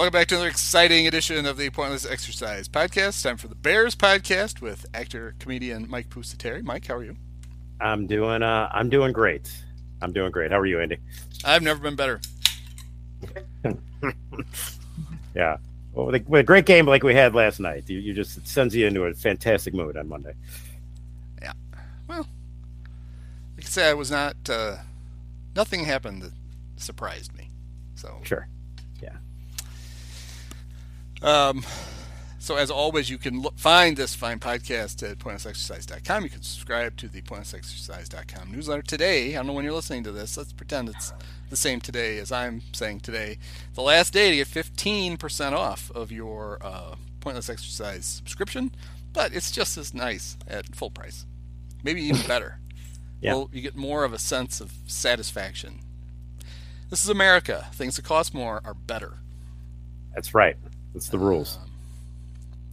Welcome back to another exciting edition of the Pointless Exercise Podcast. Time for the Bears podcast with actor comedian Mike Pusateri. Mike, how are you? I'm doing uh I'm doing great. I'm doing great. How are you, Andy? I've never been better. yeah. Well, with a, with a, great game like we had last night, you, you just it sends you into a fantastic mood on Monday. Yeah. Well, like I said, I was not. Uh, nothing happened that surprised me. So sure. Um, so as always, you can look, find this fine podcast at pointlessexercise.com. You can subscribe to the pointlessexercise.com newsletter today. I don't know when you're listening to this. Let's pretend it's the same today as I'm saying today. The last day to get 15% off of your uh, Pointless Exercise subscription, but it's just as nice at full price. Maybe even better. yeah. Well, you get more of a sense of satisfaction. This is America. Things that cost more are better. That's right. That's the rules. Um,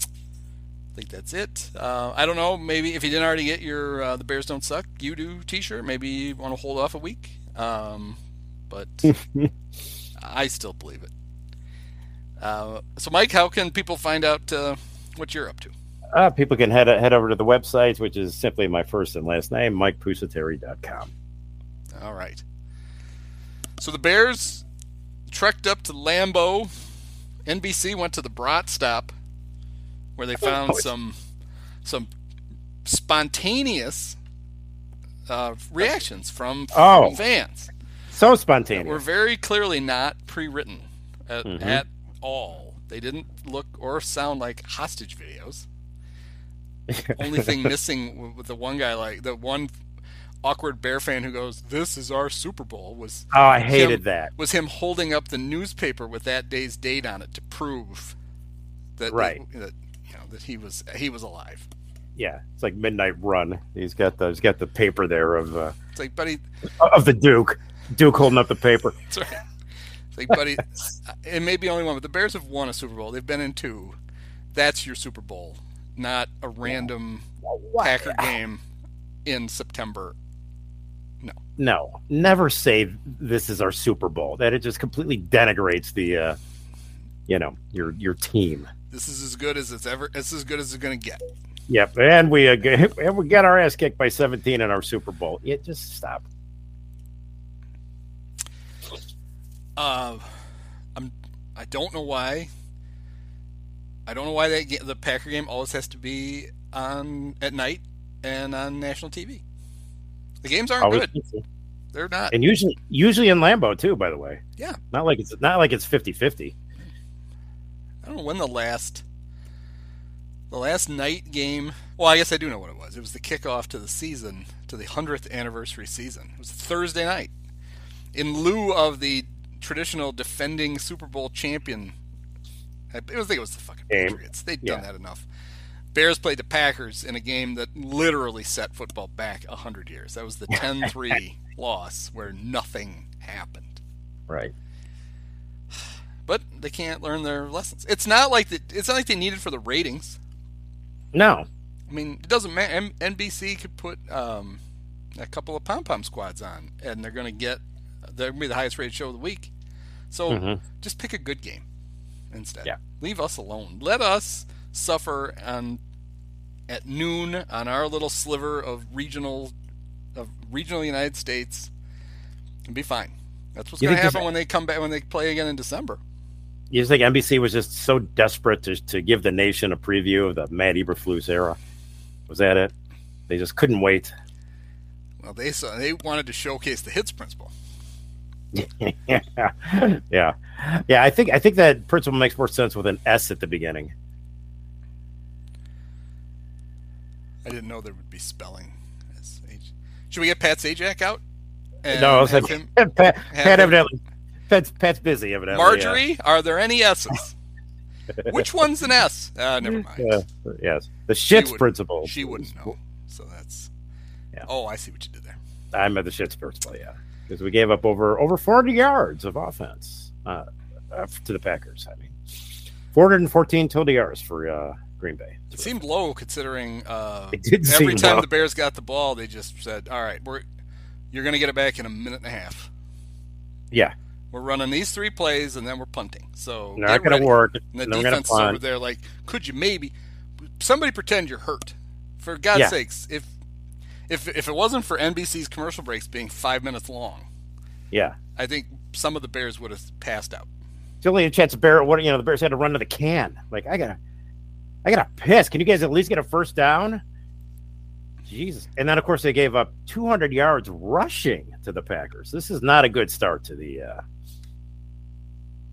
I think that's it. Uh, I don't know. Maybe if you didn't already get your uh, "The Bears Don't Suck" you do T-shirt, maybe you want to hold off a week. Um, but I still believe it. Uh, so, Mike, how can people find out uh, what you're up to? Uh, people can head head over to the website, which is simply my first and last name, MikePusateri.com. All right. So the Bears trekked up to Lambeau NBC went to the Brat stop where they found oh, some some spontaneous uh, reactions from, oh, fans. So spontaneous. Were very clearly not pre-written at, mm-hmm. at all. They didn't look or sound like hostage videos. Only thing missing with the one guy, like the one awkward bear fan who goes, "This is our Super Bowl." Was oh, I hated him, that. Was him holding up the newspaper with that day's date on it to prove that right that, you know that he was he was alive. Yeah, it's like Midnight Run. He's got the he's got the paper there of uh, it's like buddy of the Duke. Duke holding up the paper. That's right. It's like buddy, it may be only one, but the Bears have won a Super Bowl. They've been in two. That's your Super Bowl, not a random Packer game in September no. Never say this is our Super Bowl. That it just completely denigrates the uh you know, your your team. This is as good as it's ever it's as good as it's going to get. Yep, and we uh, and we got our ass kicked by 17 in our Super Bowl. Yeah, just stop. Uh I'm I don't know why I don't know why that the Packer game always has to be on at night and on national TV. The games aren't Always good. They're not. And usually usually in Lambeau too, by the way. Yeah. Not like it's not like it's 50-50. I don't know when the last the last night game well, I guess I do know what it was. It was the kickoff to the season, to the 100th anniversary season. It was Thursday night. In lieu of the traditional defending Super Bowl champion I think it was the fucking Patriots. They'd done that enough. Bears played the Packers in a game that literally set football back 100 years. That was the 10 3 loss where nothing happened. Right. But they can't learn their lessons. It's not like the, it's not like they needed for the ratings. No. I mean, it doesn't matter. NBC could put um, a couple of pom pom squads on, and they're going to get they're going to be the highest rated show of the week. So mm-hmm. just pick a good game instead. Yeah. Leave us alone. Let us suffer on at noon on our little sliver of regional of regional United States and be fine. That's what's going to happen when they come back when they play again in December. You just think NBC was just so desperate to, to give the nation a preview of the Matt Eberflus era? Was that it? They just couldn't wait. Well, they saw they wanted to showcase the hits principle. yeah, yeah, yeah. I think I think that principle makes more sense with an S at the beginning. I didn't know there would be spelling. Should we get Pat Sajak out? no, I was like, him, Pat, Pat evidently, Pat's, Pat's busy evidently. Marjorie, yeah. are there any S's? Which one's an S? Uh, never mind. Uh, yes, the shits principle. She wouldn't know. So that's. Yeah. Oh, I see what you did there. I'm at the shits principle. Yeah, because we gave up over over 40 yards of offense uh, uh, to the Packers. I mean, 414 total yards for uh, Green Bay. It seemed low considering uh, every time low. the Bears got the ball, they just said, "All right, we're you're going to get it back in a minute and a half." Yeah, we're running these three plays and then we're punting. So not going to work. And the defense is over there like, could you maybe somebody pretend you're hurt? For God's yeah. sakes, if if if it wasn't for NBC's commercial breaks being five minutes long, yeah, I think some of the Bears would have passed out. The only a chance Bear, what you know, the Bears had to run to the can. Like I gotta, I got a piss. Can you guys at least get a first down? Jesus. And then of course they gave up 200 yards rushing to the Packers. This is not a good start to the uh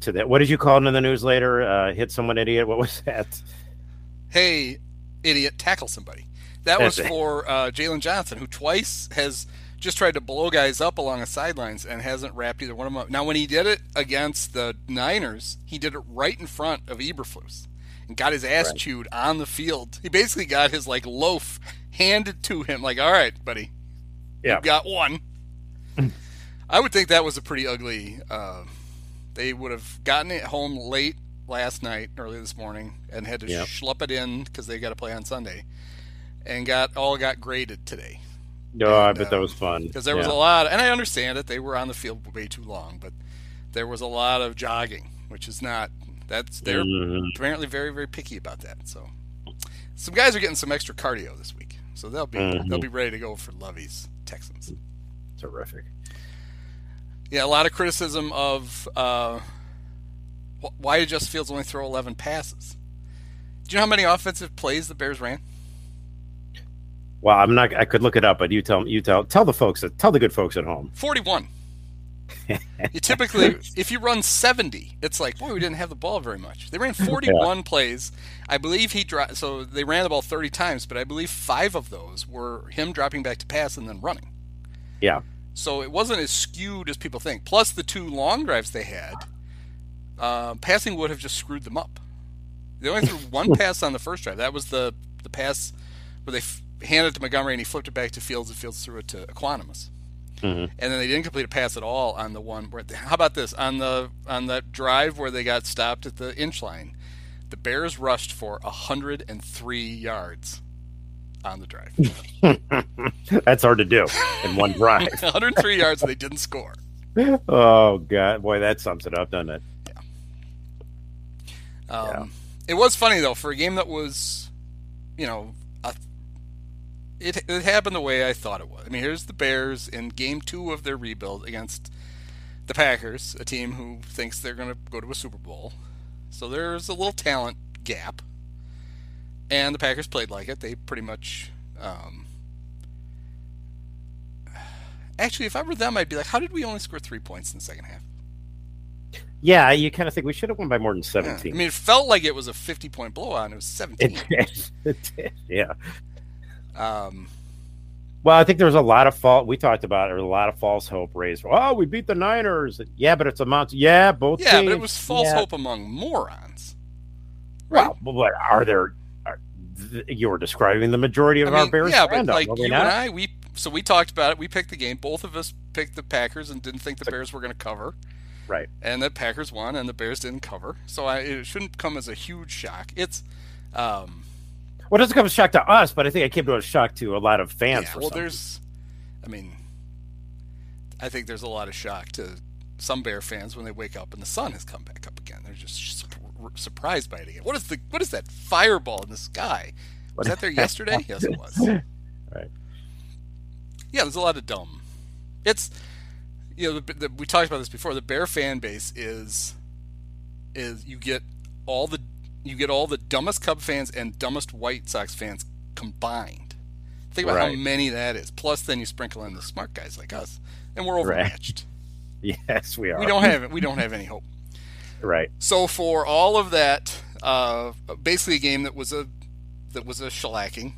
to that. What did you call him in the news later? Uh hit someone idiot. What was that? Hey, idiot, tackle somebody. That was for uh, Jaylon Johnson, who twice has just tried to blow guys up along the sidelines and hasn't wrapped either one of them up. Now, when he did it against the Niners, he did it right in front of Eberflus and got his ass right. chewed on the field. He basically got his like loaf handed to him, like, "All right, buddy, yeah, you got one." I would think that was a pretty ugly. Uh, they would have gotten it home late last night, early this morning, and had to yep. schlepp it in because they got to play on Sunday, and got all got graded today. No, oh, I bet that was fun because there yeah. was a lot, and I understand it. They were on the field way too long, but there was a lot of jogging, which is not that's they're mm-hmm. apparently very very picky about that. So some guys are getting some extra cardio this week, so they'll be mm-hmm. they'll be ready to go for Lovie's Texans. Terrific. Yeah, a lot of criticism of uh, why did Justin Fields only throw 11 passes. Do you know how many offensive plays the Bears ran? Well, I'm not. I could look it up, but you tell you tell tell the folks at tell the good folks at home. 41 you typically, if you run 70, it's like, boy, we didn't have the ball very much. They ran 41 yeah. plays. I believe he dropped, so they ran the ball 30 times, but I believe five of those were him dropping back to pass and then running. Yeah. So it wasn't as skewed as people think. Plus, the two long drives they had, uh, passing would have just screwed them up. They only threw one pass on the first drive. That was the the pass where they f- handed it to Montgomery and he flipped it back to Fields and Fields threw it to Equanimeous. Mm-hmm. And then they didn't complete a pass at all on the one where. How about this on the on that drive where they got stopped at the inch line? The Bears rushed for 103 yards on the drive. That's hard to do in one drive. 103 yards and they didn't score. Oh god, boy, that sums it up, doesn't it? Yeah. Um, yeah. It was funny though for a game that was, you know, it, it happened the way I thought it would. I mean, here's the Bears in game two of their rebuild against the Packers, a team who thinks they're going to go to a Super Bowl. So there's a little talent gap. And the Packers played like it. They pretty much. Um, actually, if I were them, I'd be like, how did we only score three points in the second half? Yeah, you kind of think we should have won by more than 17. Yeah. I mean, it felt like it was a 50 point blowout, and it was 17. It did. It did. Yeah. Um, well, I think there was a lot of fault. We talked about it. a lot of false hope raised. Oh, we beat the Niners. Yeah, but it's a monster. Yeah, both. Yeah, teams. but it was false yeah. hope among morons. Right? Well, but are there? Are, you were describing the majority of I mean, our Bears. Yeah, but like you and I, we so we talked about it. We picked the game. Both of us picked the Packers and didn't think the Bears were going to cover. Right. And the Packers won, and the Bears didn't cover. So I, it shouldn't come as a huge shock. It's. Um, well, it doesn't come as a shock to us, but I think it came to a shock to a lot of fans. Yeah, well, there's, I mean, I think there's a lot of shock to some Bear fans when they wake up and the sun has come back up again. They're just surprised by it again. What is the what is that fireball in the sky? Was that there yesterday? yes, it was. Right. Yeah, there's a lot of dumb. It's you know the, the, we talked about this before. The Bear fan base is is you get all the you get all the dumbest Cub fans and dumbest White Sox fans combined. Think about how many that is. Plus, then you sprinkle in the smart guys like us, and we're overmatched. Yes, we are. We don't have we don't have any hope. right. So for all of that, uh, basically a game that was a that was a shellacking.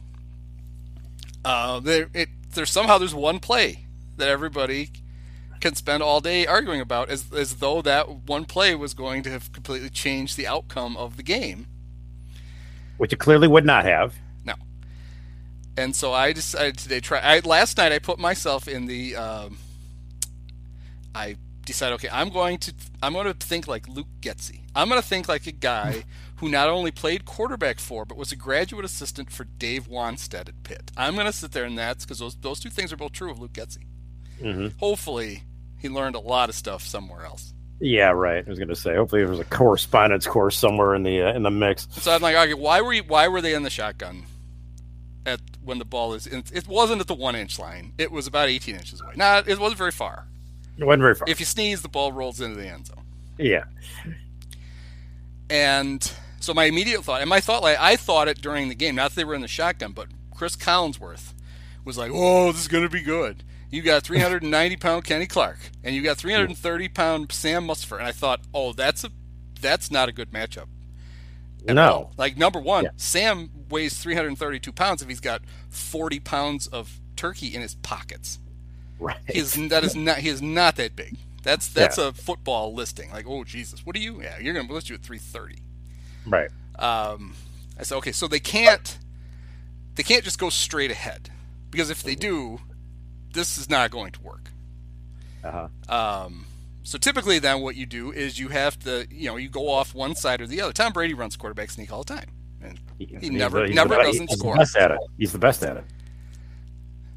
Uh, there, it there's somehow there's one play that everybody can spend all day arguing about, as as though that one play was going to have completely changed the outcome of the game. Which it clearly would not have. No. And so I decided today try. I, last night I put myself in the. Um, I decided, okay, I'm going to I'm going to think like Luke Getsy. I'm going to think like a guy who not only played quarterback for, but was a graduate assistant for Dave Wannstedt at Pitt. I'm going to sit there and that's because those those two things are both true of Luke Getsy. Hmm Hopefully, he learned a lot of stuff somewhere else. Yeah, right. I was going to say. Hopefully, there was a correspondence course somewhere in the uh, in the mix. So I'm like, okay, why were you, why were they in the shotgun at when the ball is? In, it wasn't at the one inch line. It was about 18 inches away. Not, it wasn't very far. It wasn't very far. If you sneeze, the ball rolls into the end zone. yeah. And so my immediate thought, and my thought, like I thought it during the game, not that they were in the shotgun, but Chris Collinsworth was like, "Oh, this is going to be good." You got 390 pound Kenny Clark, and you got 330 pound Sam Mustipher, and I thought, "Oh, that's a that's not a good matchup." at No. all. Like number one, Yeah. Sam weighs 332 pounds if he's got 40 pounds of turkey in his pockets. Right. He's that is not he is not that big. That's that's a football listing. Like, oh Jesus, what are you? Yeah, you're gonna list you at 330. right. Um, I said, okay, so they can't they can't just go straight ahead because if they do, this is not going to work. Uh-huh. Um, so typically, then what you do is you have to, you know, you go off one side or the other. Tom Brady runs quarterback sneak all the time, and he He's never the- never the, doesn't he's score. The best at it. He's the best at it.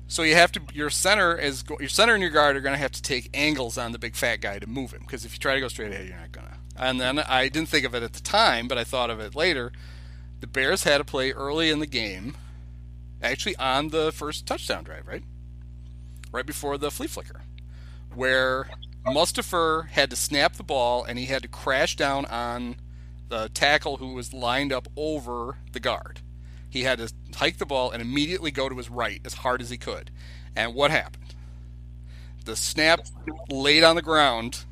So you have to your center is your center and your guard are going to have to take angles on the big fat guy to move him because if you try to go straight ahead, you're not gonna. And then I didn't think of it at the time, but I thought of it later. The Bears had a play early in the game, actually on the first touchdown drive, right, right before the flea flicker, where Mustipher had to snap the ball and he had to crash down on the tackle who was lined up over the guard. He had to hike the ball and immediately go to his right as hard as he could. And what happened? The snap laid on the ground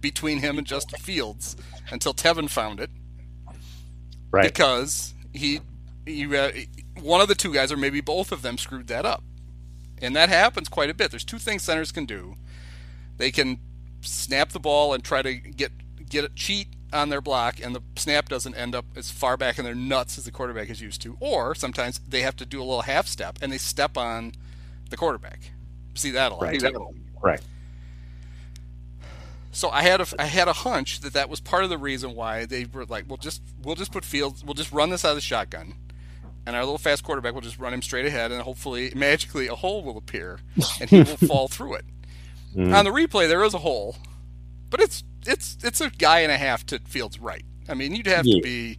between him and Justin Fields until Tevin found it Right. because he, he uh, one of the two guys or maybe both of them screwed that up. And that happens quite a bit. There's two things centers can do. They can snap the ball and try to get get a cheat on their block and the snap doesn't end up as far back in their nuts as the quarterback is used to. Or sometimes they have to do a little half step and they step on the quarterback. See that a lot. Right. too. Right. So I had a I had a hunch that that was part of the reason why they were like, we'll just we'll just put Fields, we'll just run this out of the shotgun, and our little fast quarterback will just run him straight ahead, and hopefully magically a hole will appear, and he will fall through it. Mm. On the replay, there is a hole, but it's it's it's a guy and a half to Fields' right. I mean, you'd have Yeah. to be.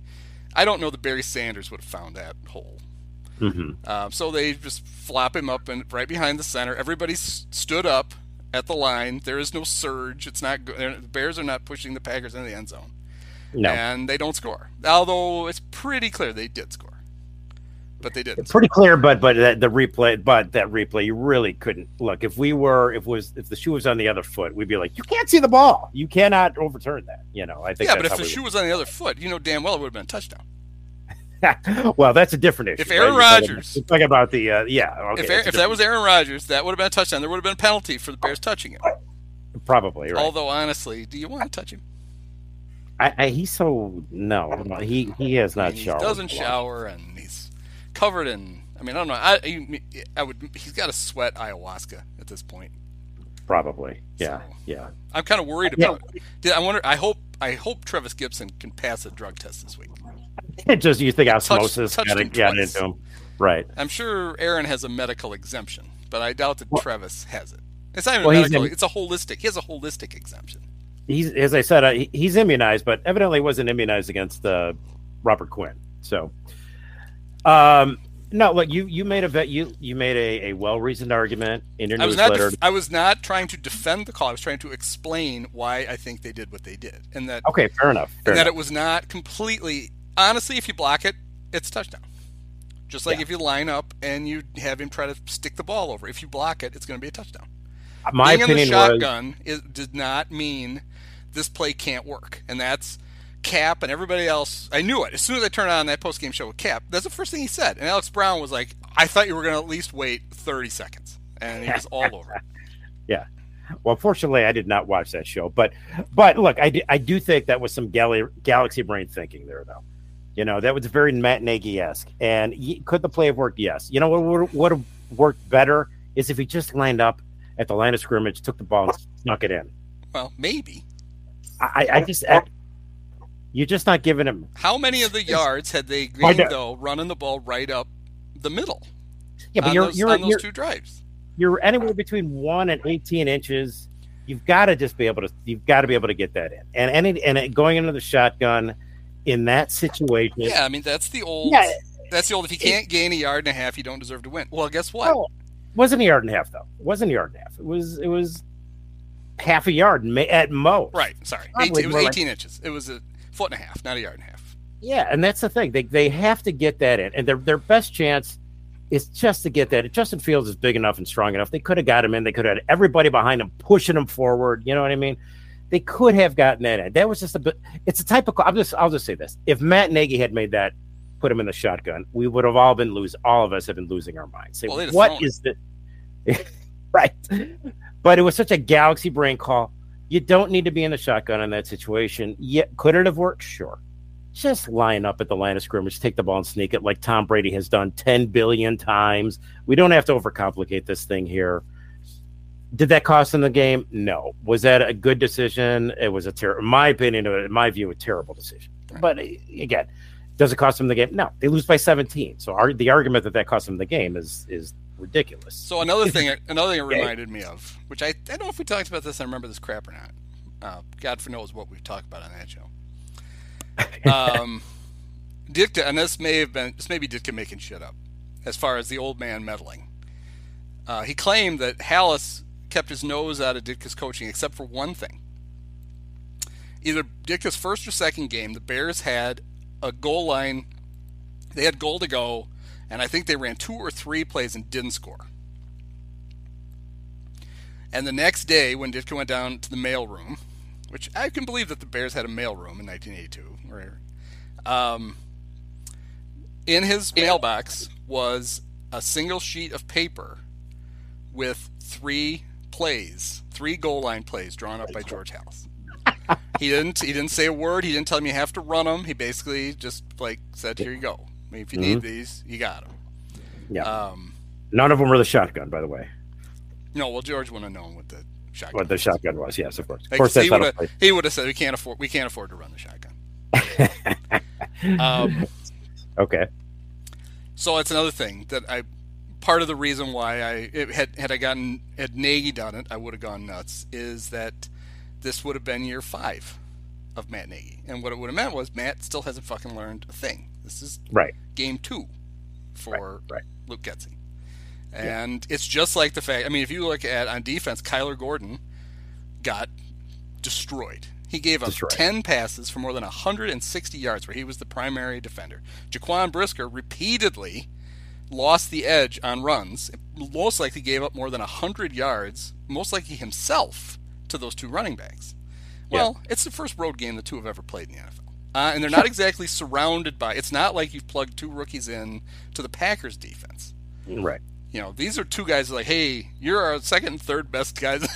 I don't know that Barry Sanders would have found that hole. hmm Um, so they just flop him up and right behind the center. Everybody s- stood up at the line. There is no surge. It's not. go- The Bears are not pushing the Packers into the end zone, No. and they don't score. Although it's pretty clear they did score, but they didn't. Pretty clear, but but that, the replay, but that replay, you really couldn't look. If we were, if was, if the shoe was on the other foot, we'd be like, you can't see the ball. You cannot overturn that. You know, I think. Yeah, but if the shoe was on the other foot, you know damn well it would have been a touchdown. well, that's a different issue. If Aaron right? Talking- Rodgers- you're talking about the, uh, yeah, okay, if Aaron, if that was Aaron Rodgers, that would have been a touchdown. There would have been a penalty for the Bears touching him. probably right. Although honestly, do you want to touch him? I, I, he's so no, he he has I not mean, he showered. doesn't shower and covered in. I mean, I don't know. I you- I would. He's got to sweat ayahuasca at this point. Probably, yeah, So- yeah. I'm kind of worried Yeah. about. Did I wonder? I hope. I hope Travis Gipson can pass a drug test this week. It just you think osmosis got, got into him, right? I'm sure Aaron has a medical exemption, but I doubt that Travis has it. It's not even Well, medical. in- it's a holistic. He has a holistic exemption. He's as I said, uh, he's immunized, but evidently wasn't immunized against uh, Robert Quinn. So, um, No, look, you you made a bet. You you made a, a well reasoned argument in your I was not. Def- I was not trying to defend the call. I was trying to explain why I think they did what they did, and that okay, fair enough. Fair and that it was not completely. Honestly, if you block it, it's a touchdown. Just like Yeah. if you line up and you have him try to stick the ball over. If you block it, it's going to be a touchdown. My Being in the opinion was shotgun is, did not mean this play can't work, and that's Kap and everybody else. I knew it as soon as I turned on that post game show with Kap. That's the first thing he said, and Alex Brown was like, "I thought you were going to at least wait 30 seconds," and he was all over. yeah. Well, fortunately, I did not watch that show, but but look, I do, I do think that was some gal- galaxy brain thinking there, though. You know, that was very Matt Nagy esque. And y- could the play have worked? Yes. You know what would would have worked better is if he just lined up at the line of scrimmage, took the ball, and snuck it in. Well, maybe. I, I just I, you're just not giving him. How many of the yards had they gained do- though running the ball right up the middle Yeah, but on, you're those, you're on those you're, two drives? you're anywhere between one and 18 inches. You've got to just be able to. You've got to be able to get that in. And any and it, going into the shotgun in that situation. Yeah, I mean that's the old. Yeah. That's the old. If you can't gain a yard and a half, you don't deserve to win. Well, guess what? Well, wasn't a yard and a half though. Wasn't a yard and a half. It was it was half a yard at most. Right. Sorry. 18, it was more like- 18 inches. It was a foot and a half, not a yard and a half. Yeah, and that's the thing. They they have to get that in, and their their best chance is just to get that. Justin Fields is big enough and strong enough. They could have got him in. They could have had everybody behind him pushing him forward. You know what I mean? They could have gotten that in. That was just a bit. It's a type of. I'll just I'll just say this: if Matt Nagy had made that, put him in the shotgun, we would have all been lose. All of us have been losing our minds. Say, Well, what is the right? But it was such a galaxy brain call. You don't need to be in the shotgun in that situation. Yet, could it have worked? Sure. Just line up at the line of scrimmage, take the ball and sneak it like Tom Brady has done 10 billion times. We don't have to overcomplicate this thing here. Did that cost them the game? No. Was that a good decision? It was a terrible, in my opinion, in my view, a terrible decision. But uh, again, does it cost them the game? No. They lose by 17. So our, the argument that that cost them the game is is ridiculous. So another thing, another thing it reminded me of, which I, I don't know if we talked about this. I remember this crap or not. Uh, God for knows what we've talked about on that show. Um, Ditka, and this may have been this may be Ditka making shit up, as far as the old man meddling. Uh, he claimed that Halas kept his nose out of Ditka's coaching, except for one thing. Either Ditka's first or second game, the Bears had a goal line. They had goal to go, and I think they ran two or three plays and didn't score. And the next day, when Ditka went down to the mail room, which I can believe that the Bears had a mail room in 1982, where, um, in his mailbox was a single sheet of paper with three plays, three goal line plays drawn up by George Halas. he didn't. He didn't say a word. He didn't tell me you have to run them. He basically just like said, "Here you go. I mean, if you need these, you got them." Yeah. Um, None of them were the shotgun, by the way. no, well, George wouldn't have known what the shotgun. What the shotgun was, yes, of course. Of Like, course, he that's would have he would have said we can't afford we can't afford to run the shotgun. um, Okay. so it's another thing that I part of the reason why I it had had I gotten had Nagy done it I would have gone nuts is that this would have been year five of Matt Nagy and what it would have meant was Matt still hasn't fucking learned a thing. This is Right. game two for Right, right. Luke Getsy. And it's just like the fact I mean if you look at on defense Kyler Gordon got destroyed. He gave up Destroyed. 10 passes for more than 160 yards where he was the primary defender. Jaquan Brisker repeatedly lost the edge on runs. Most likely gave up more than 100 yards, most likely himself, to those two running backs. Well, it's the first road game the two have ever played in the NFL. Uh, and they're not exactly surrounded by. It's not like you've plugged two rookies in to the Packers defense. Right. You know, these are two guys like, hey, you're our second and third best guys on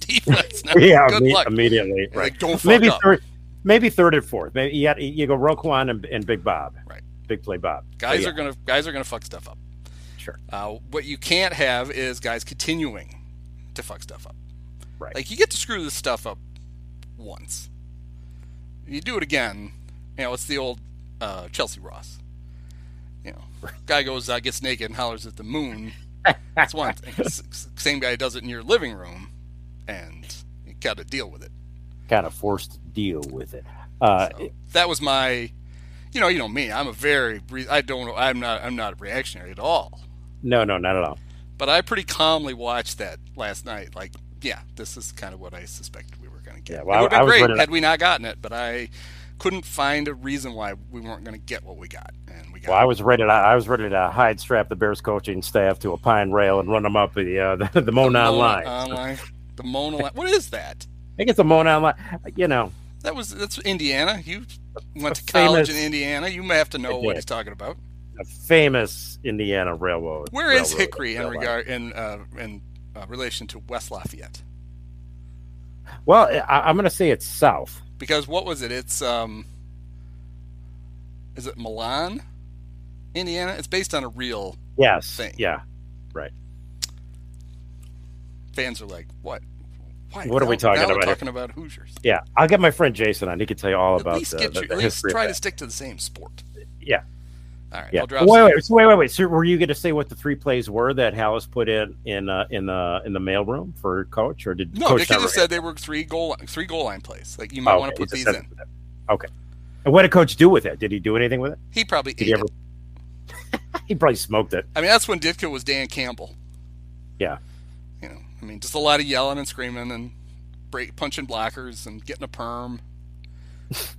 defense. Now, Yeah, good luck. immediately. Like, Right. don't fuck maybe up. third, maybe third and fourth. Maybe you, you go Roquan and, and Big Bob. Right. Big play Bob. Guys yeah, are gonna guys are gonna fuck stuff up. sure. Uh, what you can't have is guys continuing to fuck stuff up. Right. Like you get to screw this stuff up once. You do it again, you know, it's the old uh, Chelsea Ross. You know, guy goes out, gets naked, and hollers at the moon. That's one thing. Same guy does it in your living room, and you got to deal with it. kind of forced to deal with it. Uh, So that was my. you know, you know me. I'm a very. I don't. I'm not. I'm not a reactionary at all. No, no, not at all. But I pretty calmly watched that last night. Like, yeah, this is kind of what I suspected we were going to get. Yeah, well, it would have been great had we not gotten it, but I couldn't find a reason why we weren't going to get what we got, and we got. Well, I was ready to I was ready to hide strap the Bears coaching staff to a pine rail and run them up the uh, the, the Monon Mona line. Online. The Mona line. What is that? I think it's a Monon line. You know, That was that's Indiana. You went to college famous- in Indiana. You may have to know what he's talking about. a famous Indiana railroad. Where is railroad- Hickory in regard in uh, in uh, relation to West Lafayette? Well, I, I'm going to say it's south. Because what was it? It's um, is it Milan, Indiana? It's based on a real. Yes. Thing. Yeah. Right. Fans are like, what? Why? What are we talking now about talking about Hoosiers. Yeah. I'll get my friend Jason on. He can tell you all At about least the, get the, the at least history. try to stick to the same sport. Yeah. All right. Yeah. I'll drop Wait, some- wait, so wait, wait, wait. So were you going to say what the three plays were that Halas put in in uh, in the in the mailroom for coach, or did No, coach just said they were three goal three goal line plays. Like you might Oh, want okay, to put these in. Okay. And what did coach do with it? Did he do anything with it? He probably Did he ever? he probably smoked it. I mean, that's when Ditka was Dan Campbell. Yeah. You know, I mean, just a lot of yelling and screaming and break punching blockers and getting a perm.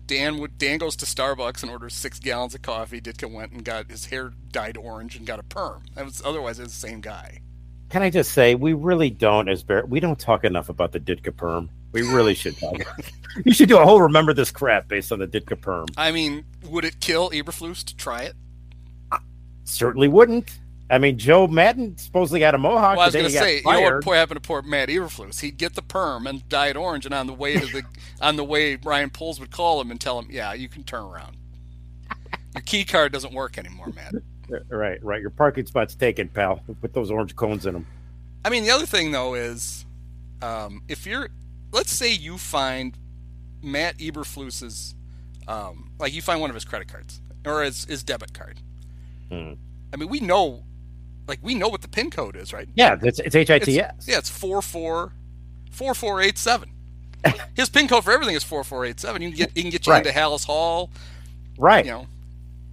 Dan would Dan goes to Starbucks and orders six gallons of coffee. Ditka went and got his hair dyed orange and got a perm. That was otherwise it's the same guy. Can I just say we really don't as Bear we don't talk enough about the Ditka perm. We really should talk. you should do a whole remember this crap based on the Ditka perm. I mean, would it kill Eberflus to try it? Certainly wouldn't. I mean, Joe Maddon supposedly got a mohawk. Well, I was going to say, you know what poor happened to poor Matt Eberflus? He'd get the perm and dye it orange, and on the way to the on the way, Ryan Poles would call him and tell him, "Yeah, you can turn around. Your key card doesn't work anymore, Matt." Right, right. Your parking spot's taken, pal. Put those orange cones in them. I mean, the other thing though is, um, if you're, let's say you find Matt Eberflus's, um, like you find one of his credit cards or his, his debit card. Hmm. I mean, we know, like we know what the pin code is, right? Yeah, it's, it's HITS. It's, yeah, it's four four four four eight seven. His pin code for everything is four four eight seven. You can get he can get you Right. into Halas Hall. Right. You know,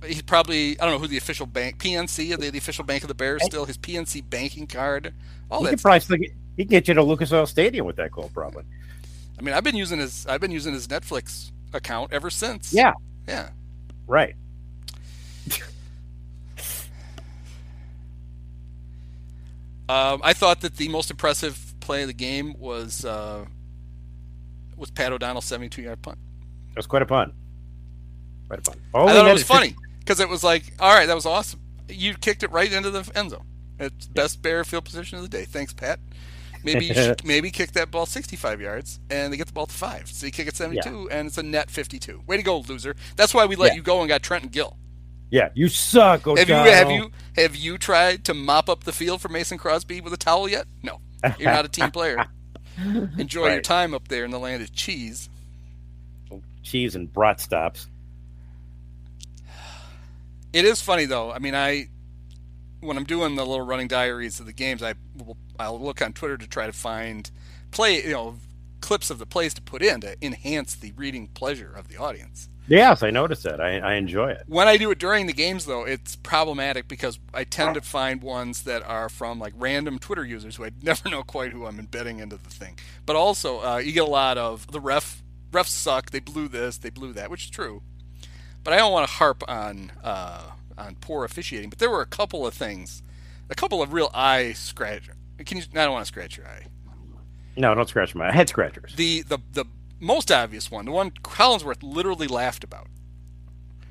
he's probably I don't know who the official bank PNC are they the official bank of the Bears still his PNC banking card. All he that. can probably still get, he can get you to Lucas Oil Stadium with that call, probably. I mean, I've been using his I've been using his Netflix account ever since. Yeah, yeah. right. Um, I thought that the most impressive play of the game was uh, was Pat O'Donnell's seventy two yard punt. That was quite a punt. Quite a pun. I thought it was funny because it was like, all right, that was awesome. You kicked it right into the end zone. It's best bear field position of the day. Thanks, Pat. Maybe you should, maybe kick that ball 65 yards and they get the ball to five. So you kick it 72 and it's a net 52. Way to go, loser. That's why we let Yeah. you go and got Trenton Gill. Yeah, you suck. Have you have you have you tried to mop up the field for Mason Crosby with a towel yet? No, you're not a team player. Enjoy your time up there in the land of cheese. cheese and brat stops? It is funny though. I mean, I when I'm doing the little running diaries of the games, I will I'll look on Twitter to try to find play you know clips of the plays to put in to enhance the reading pleasure of the audience. Yes, I notice that. I, I enjoy it. When I do it during the games, though, it's problematic because I tend to find ones that are from like random Twitter users who I never know quite who I'm embedding into the thing. But also, uh, you get a lot of the ref refs suck. They blew this, they blew that, which is true. But I don't want to harp on uh, on poor officiating. But there were a couple of things, a couple of real eye scratch. Can you? I don't want to scratch your eye. No, don't scratch my head scratchers. The the the most obvious one, the one Collinsworth literally laughed about.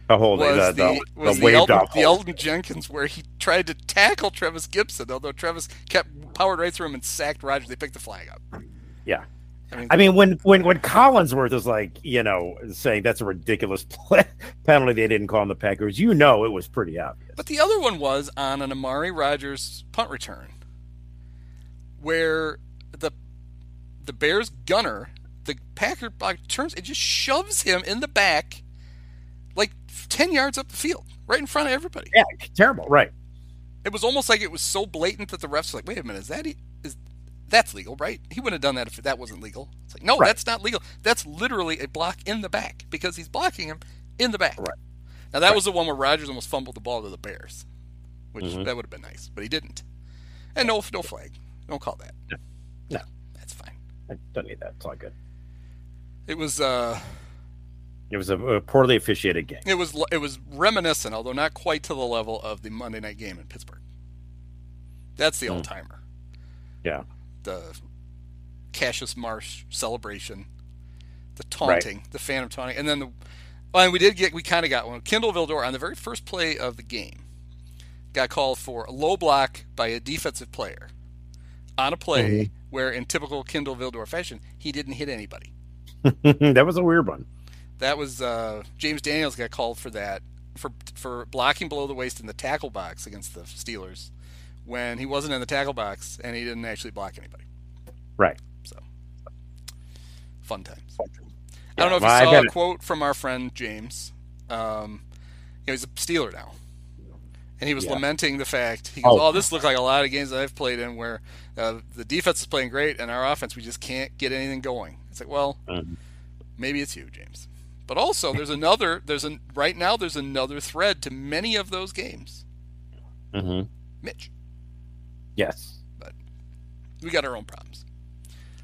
The whole was the, the, the, was the Elgton, the. Elgton Jenkins where he tried to tackle Travis Gipson, although Travis kept powered right through him and sacked Rodgers. They picked the flag up. Yeah. I mean, I mean, when when when Collinsworth is like, you know, saying that's a ridiculous play, penalty, they didn't call him the Packers. You know, it was pretty obvious. but the other one was on an Amari Rodgers punt return, where the the Bears gunner, the Packer block turns and just shoves him in the back, like ten yards up the field, right in front of everybody. Yeah, terrible. Right. It was almost like it was so blatant that the refs were like, "Wait a minute, is that is that's legal, right? He wouldn't have done that if that wasn't legal." It's like, no, Right. that's not legal. That's literally a block in the back because he's blocking him in the back. Right. Now that was the one where Rodgers almost fumbled the ball to the Bears, which Mhm. that would have been nice, but he didn't. And no, no flag. Don't call that. No. No. I don't need that. It's all good. It was uh, It was a, a poorly officiated game. it was it was reminiscent, although not quite to the level of the Monday night game in Pittsburgh. That's the Hmm. all timer. Yeah. The Cassius Marsh celebration, the taunting, the phantom taunting, and then the. Well, and we did get we kind of got one. Kindle Vildor on the very first play of the game got called for a low block by a defensive player on a play Mhm. Where, in typical Kindle Vildor fashion, he didn't hit anybody. that was a weird one. That was uh, James Daniels got called for that for for blocking below the waist in the tackle box against the Steelers when he wasn't in the tackle box and he didn't actually block anybody. Right. So fun times. I don't know if well, you saw a quote from our friend James. Um, you know, he's a Steeler now. And he was Yeah. lamenting the fact he goes, Oh. "Oh, this looked like a lot of games that I've played in where uh, the defense is playing great and our offense we just can't get anything going." It's like, well, Mhm. maybe it's you, James. But also, there's another. There's a right now. There's another thread to many of those games. Mm-hmm. Mitch, Yes. But we got our own problems.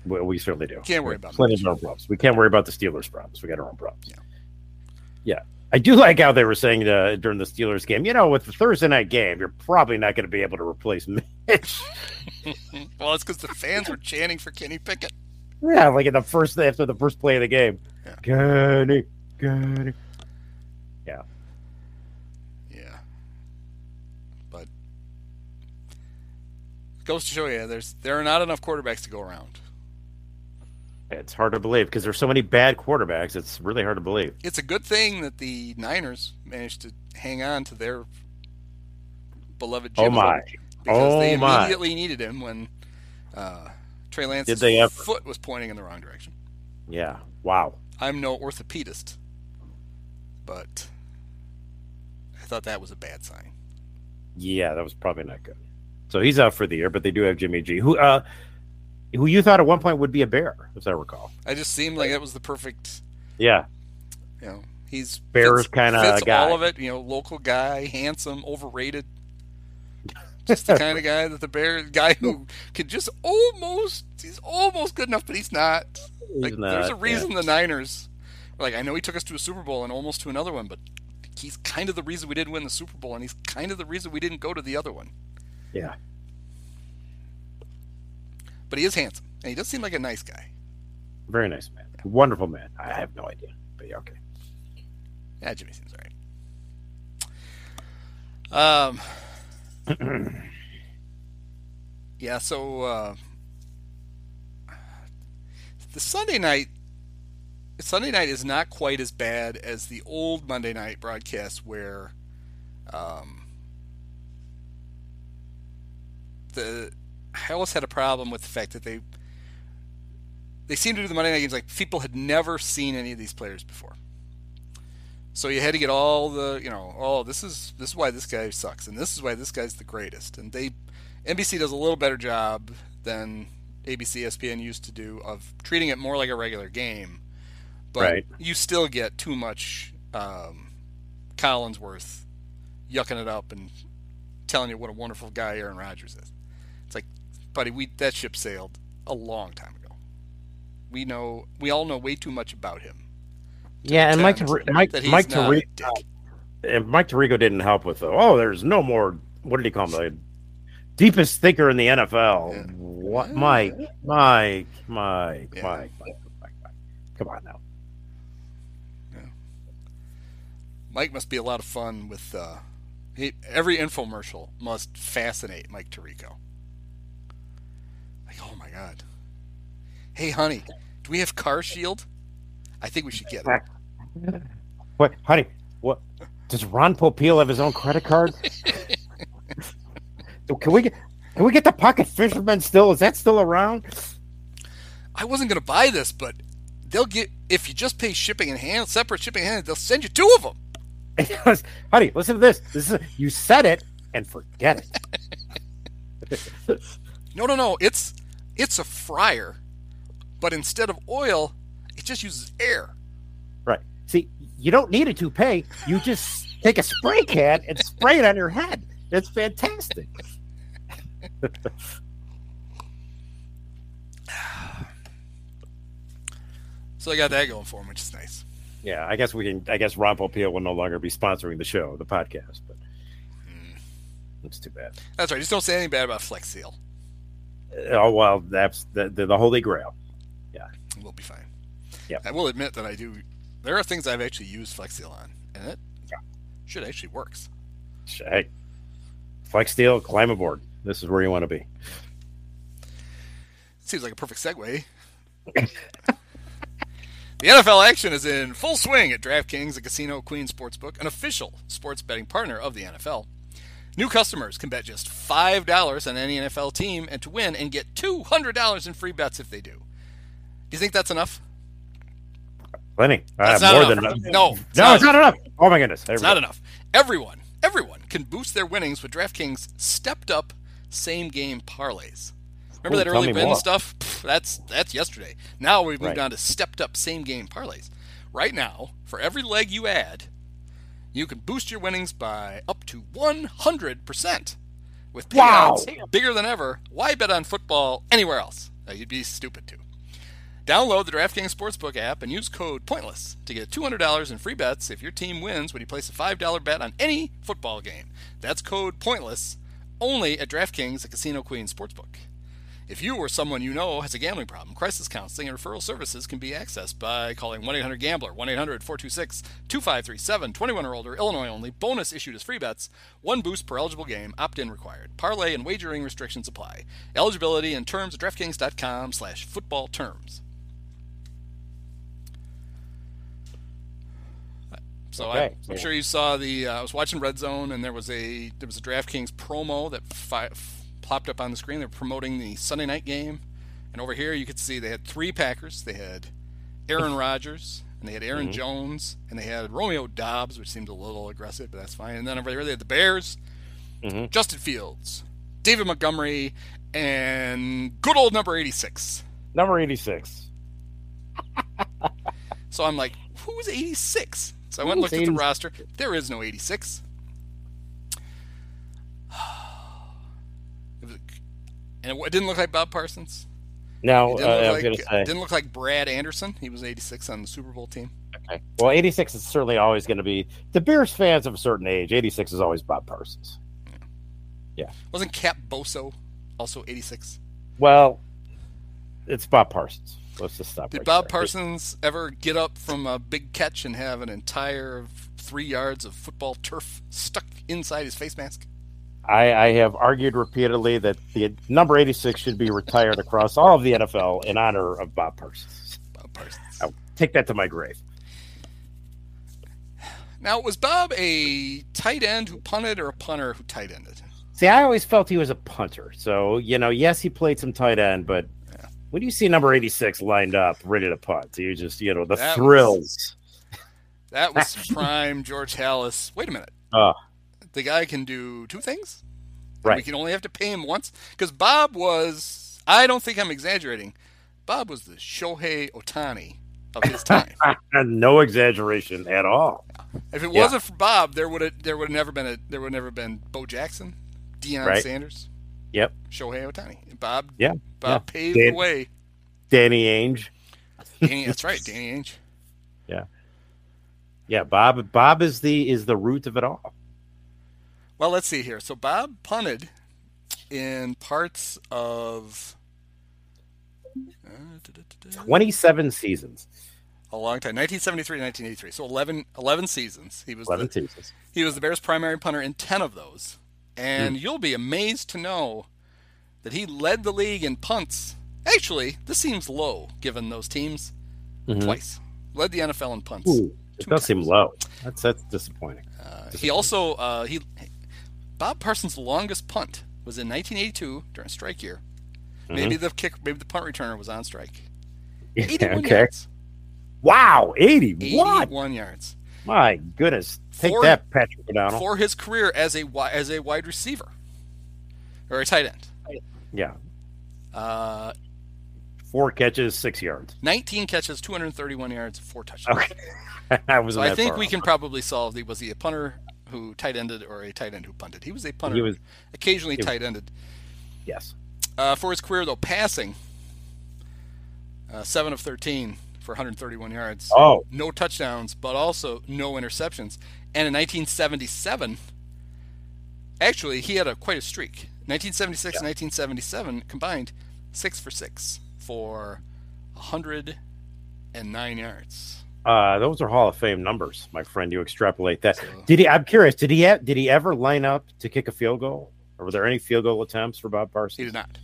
We, we certainly do. Can't worry about plenty Mitch. of our problems. We can't worry about the Steelers' problems. We got our own problems. Yeah. Yeah. I do like how they were saying uh, during the Steelers game, you know, with the Thursday night game, you're probably not going to be able to replace Mitch. Well, it's because the fans were chanting for Kenny Pickett. yeah, like in the first after the first play of the game. Yeah. Kenny, Kenny. Yeah. But goes to show you, there's there are not enough quarterbacks to go around. It's hard to believe because there's so many bad quarterbacks. It's really hard to believe. It's a good thing that the Niners managed to hang on to their beloved Jim Oh my. Because they Oh my. immediately needed him when uh, Trey Lance's they foot was pointing in the wrong direction. Yeah. Wow. I'm no orthopedist, but I thought that was a bad sign. Yeah, that was probably not good. So he's out for the year, but they do have Jimmy G, who uh, who you thought at one point would be a bear, as I recall. I just seemed like that was the perfect Yeah. You know, he's Bears kinda guy. all of it. You know, local guy, handsome, overrated. Just the kind of guy that the bear guy who could just almost he's almost good enough, but he's not. Like, He's there's a not, reason the Niners. Like I know he took us to a Super Bowl and almost to another one, but he's kind of the reason we didn't win the Super Bowl, and he's kind of the reason we didn't go to the other one. Yeah. But he is handsome, and he does seem like a nice guy. Very nice man. Wonderful man. I have no idea. But yeah, okay. Yeah, Jimmy seems alright. Um. yeah. So uh, the Sunday night, Sunday night is not quite as bad as the old Monday night broadcast where, um, the I always had a problem with the fact that they they seem to do the Monday night games like people had never seen any of these players before. So you had to get all the, you know, oh, this is this is why this guy sucks, and this is why this guy's the greatest. And they, NBC does a little better job than ABC, ESPN used to do of treating it more like a regular game. But Right. you still get too much um, Collinsworth yucking it up and telling you what a wonderful guy Aaron Rodgers is. It's like, buddy, we that ship sailed a long time ago. We know, we all know way too much about him. Yeah, and Mike pretend Tari- Mike that he's Mike not a dick. and Mike Tirico didn't help with the oh, there's no more what did he call him? The deepest thinker in the NFL. Yeah. What Mike, Mike, Mike, Yeah. Mike, Mike, Mike, Mike. Come on now. Mike must be a lot of fun with uh, he, every infomercial must fascinate Mike Tirico. God. Hey, honey, do we have Car Shield? I think we should get it. What honey, what does Ron Popeil have his own credit card? Can we get can we get the pocket fisherman still? Is that still around? I wasn't gonna buy this, but they'll get if you just pay shipping and hand separate shipping and hand, they'll send you two of them. Honey, listen to this. This is you said it and forget it. No, no, no. It's it's a fryer, but instead of oil, it just uses air. Right. See, you don't need a toupee. You just take a spray can and spray it on your head. It's fantastic. So I got that going for him, which is nice. Yeah, I guess we can. I guess Ron Popeil will no longer be sponsoring the show, the podcast, but hmm. it's too bad. That's right. Just don't say anything bad about Flex Seal. Oh well, that's the the, the holy grail. Yeah, we'll be fine. Yeah, I will admit that I do. There are things I've actually used Flex Seal on, and it yeah. should actually works. Hey, Flex Seal, climb aboard. This is where you want to be. Seems like a perfect segue. the NFL action is in full swing at DraftKings, the Casino Queen Sportsbook, an official sports betting partner of the NFL. New customers can bet just $5 on any NFL team and to win and get $200 in free bets if they do. Do you think that's enough? Plenty. That's uh, not more enough. than enough. No, it's no, not it's not enough. Oh my goodness, It's not enough. Everyone, everyone can boost their winnings with DraftKings stepped up same game parlays. Remember Ooh, that early win more. stuff? Pff, that's that's yesterday. Now we've moved Right. on to stepped up same game parlays. Right now, for every leg you add, you can boost your winnings by up to 100%. With Wow. payouts bigger than ever, why bet on football anywhere else? You'd be stupid to. Download the DraftKings Sportsbook app and use code POINTLESS to get $200 in free bets if your team wins when you place a $5 bet on any football game. That's code POINTLESS only at DraftKings, the Casino Queen Sportsbook. If you or someone you know has a gambling problem, crisis counseling and referral services can be accessed by calling 1 800 Gambler, 1 800 426 2537, 21 or older, Illinois only. Bonus issued as free bets. One boost per eligible game, opt in required. Parlay and wagering restrictions apply. Eligibility and terms at DraftKings.com slash football terms. So Okay. I, I'm sure you saw the. Uh, I was watching Red Zone, and there was a there was a DraftKings promo that fi- plopped up on the screen. They're promoting the Sunday night game, and over here you could see they had three Packers. They had Aaron Rodgers, and they had Aaron Jones, and they had Romeo Doubs, which seemed a little aggressive, but that's fine. And then over here they had the Bears, Mhm. Justin Fields, David Montgomery, and good old number 86. Number eighty-six. So I'm like, who's 86? So I went and looked at the roster. There is no 86. And it, didn't look like Bob Parsons. No, It uh, didn't, I look was like, going to say. didn't look like Brad Anderson. He was 86 on the Super Bowl team. Okay. Well, eighty-six is certainly always going to be the Bears fans of a certain age. Eighty-six is always Bob Parsons. Yeah. Wasn't Cap Boso also 86? Well, it's Bob Parsons. Let's just stop. Did right Bob there. Parsons ever get up from a big catch and have an entire three yards of football turf stuck inside his face mask? I, I have argued repeatedly that the number eighty-six should be retired across all of the NFL in honor of Bob Parsons. Bob Parsons. I'll take that to my grave. Now, was Bob a tight end who punted or a punter who tight ended? See, I always felt he was a punter. So, you know, yes, he played some tight end, but when do you see number 86 lined up, ready to punt, you just, you know, the That was- thrills. That was prime George Halas. Wait a minute. Oh, The guy can do two things? Right. We can only have to pay him once? Because Bob was, I don't think I'm exaggerating, Bob was the Shohei Ohtani of his time. no exaggeration at all. if it Yeah. wasn't for Bob, there would have there would have never been a there would never been Bo Jackson, Deion Right. Sanders, Yep. Shohei Ohtani. Bob Yeah. Bob yeah. paved Dan- the way. Danny Ainge. Danny, that's right, Danny Ainge. Yeah. Yeah, Bob Bob is the is the root of it all. Well, let's see here. So Bob punted in parts of uh, da, da, da, da, 27 seasons. a long time, 1973 1983. So 11, 11 seasons. He was 11 the, seasons. he was the Bears' primary punter in 10 of those. And Hmm. you'll be amazed to know that he led the league in punts. Actually, this seems low given those teams. Mhm. Twice. Led the NFL in punts. Ooh, it does seem low. That's that's disappointing. Uh, he also uh, he Bob Parsons' longest punt was in 1982 during strike year. Maybe Mm-hmm. the kick, maybe the punt returner was on strike. 81 okay. yards. Wow, 81. 81 yards My goodness. Take For- that, Patrick O'Donnell. for his career as a as a wide receiver or a tight end. yeah. Uh, Four catches, six yards. 19 catches, 231 yards, four touchdowns. Okay. I was So I think we can probably solve the was he a punter who tight ended or a tight end who punted. He was a punter, He was- occasionally he tight ended. Yes. Uh, for his career, though, passing, uh, 7 of 13 for 131 yards. Oh. No touchdowns, but also no interceptions. And in 1977, actually, he had a quite a streak. 1976 and 1977 combined, 6 for 6 for 109 yards. Uh, those are Hall of Fame numbers, my friend. You extrapolate that. So- Did he? I'm curious. Did he? Did he ever line up to kick a field goal? Or were there any field goal attempts for Bob Parsons? He did not.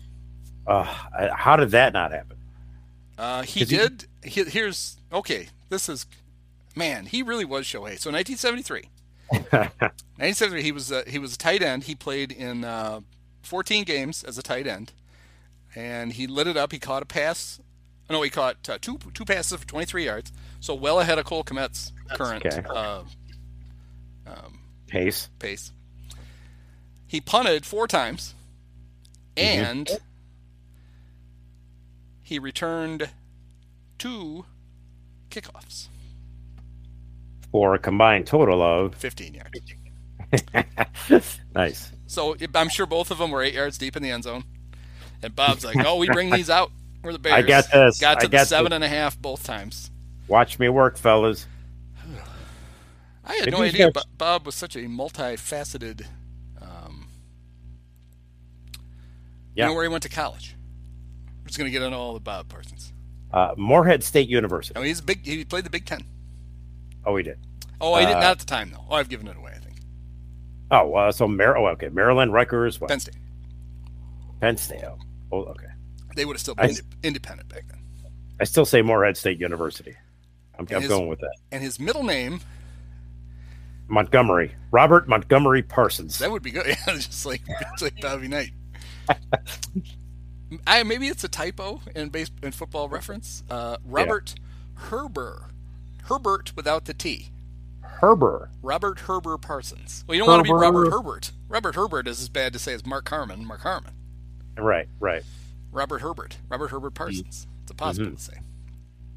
Uh, how did that not happen? Uh, he- did. He, here's okay. This is man. He really was Shohei. So 1973. 1973. He was a, he was a tight end. He played in uh, 14 games as a tight end, and he lit it up. He caught a pass. No, he caught uh, two two passes for 23 yards. So well ahead of Cole Kmet's current okay. uh, Pace. pace. He punted four times, and he returned two kickoffs, for a combined total of 15 yards. nice. So I'm sure both of them were eight yards deep in the end zone. And Bob's like, "Oh, we bring these out. We're the Bears." I got this. Got to I the got seven this. and a half both times. Watch me work, fellas. I had Maybe no idea Bo- Bob was such a multifaceted. Um, Yeah. You know where he went to college? We're just gonna get into all the Bob Parsons. Uh, Moorhead State University. No, he's a big. He played the Big Ten. Oh, he did. Oh, I did Uh, not at the time though. Oh, I've given it away. I think Oh, uh, so Mar- oh, okay. Maryland, Rutgers, what? Penn State. Penn State. Oh, oh, okay. They would have still been inde- independent back then. I still say Moorhead State University. I'm, I'm his- going with that. And his middle name Montgomery. Robert Montgomery Parsons. that would be good. Yeah, just like just like Bobby Knight. I maybe it's a typo in base in football reference. Uh, Robert Herber, Herbert without the T. Herber. Robert Herber Parsons. Well, you don't want to be Robert Herbert. Robert Herbert is as bad to say as Mark Harmon. Mark Harmon. Right, right. Robert Herbert. Robert Herbert Parsons. It's Mhm. to say.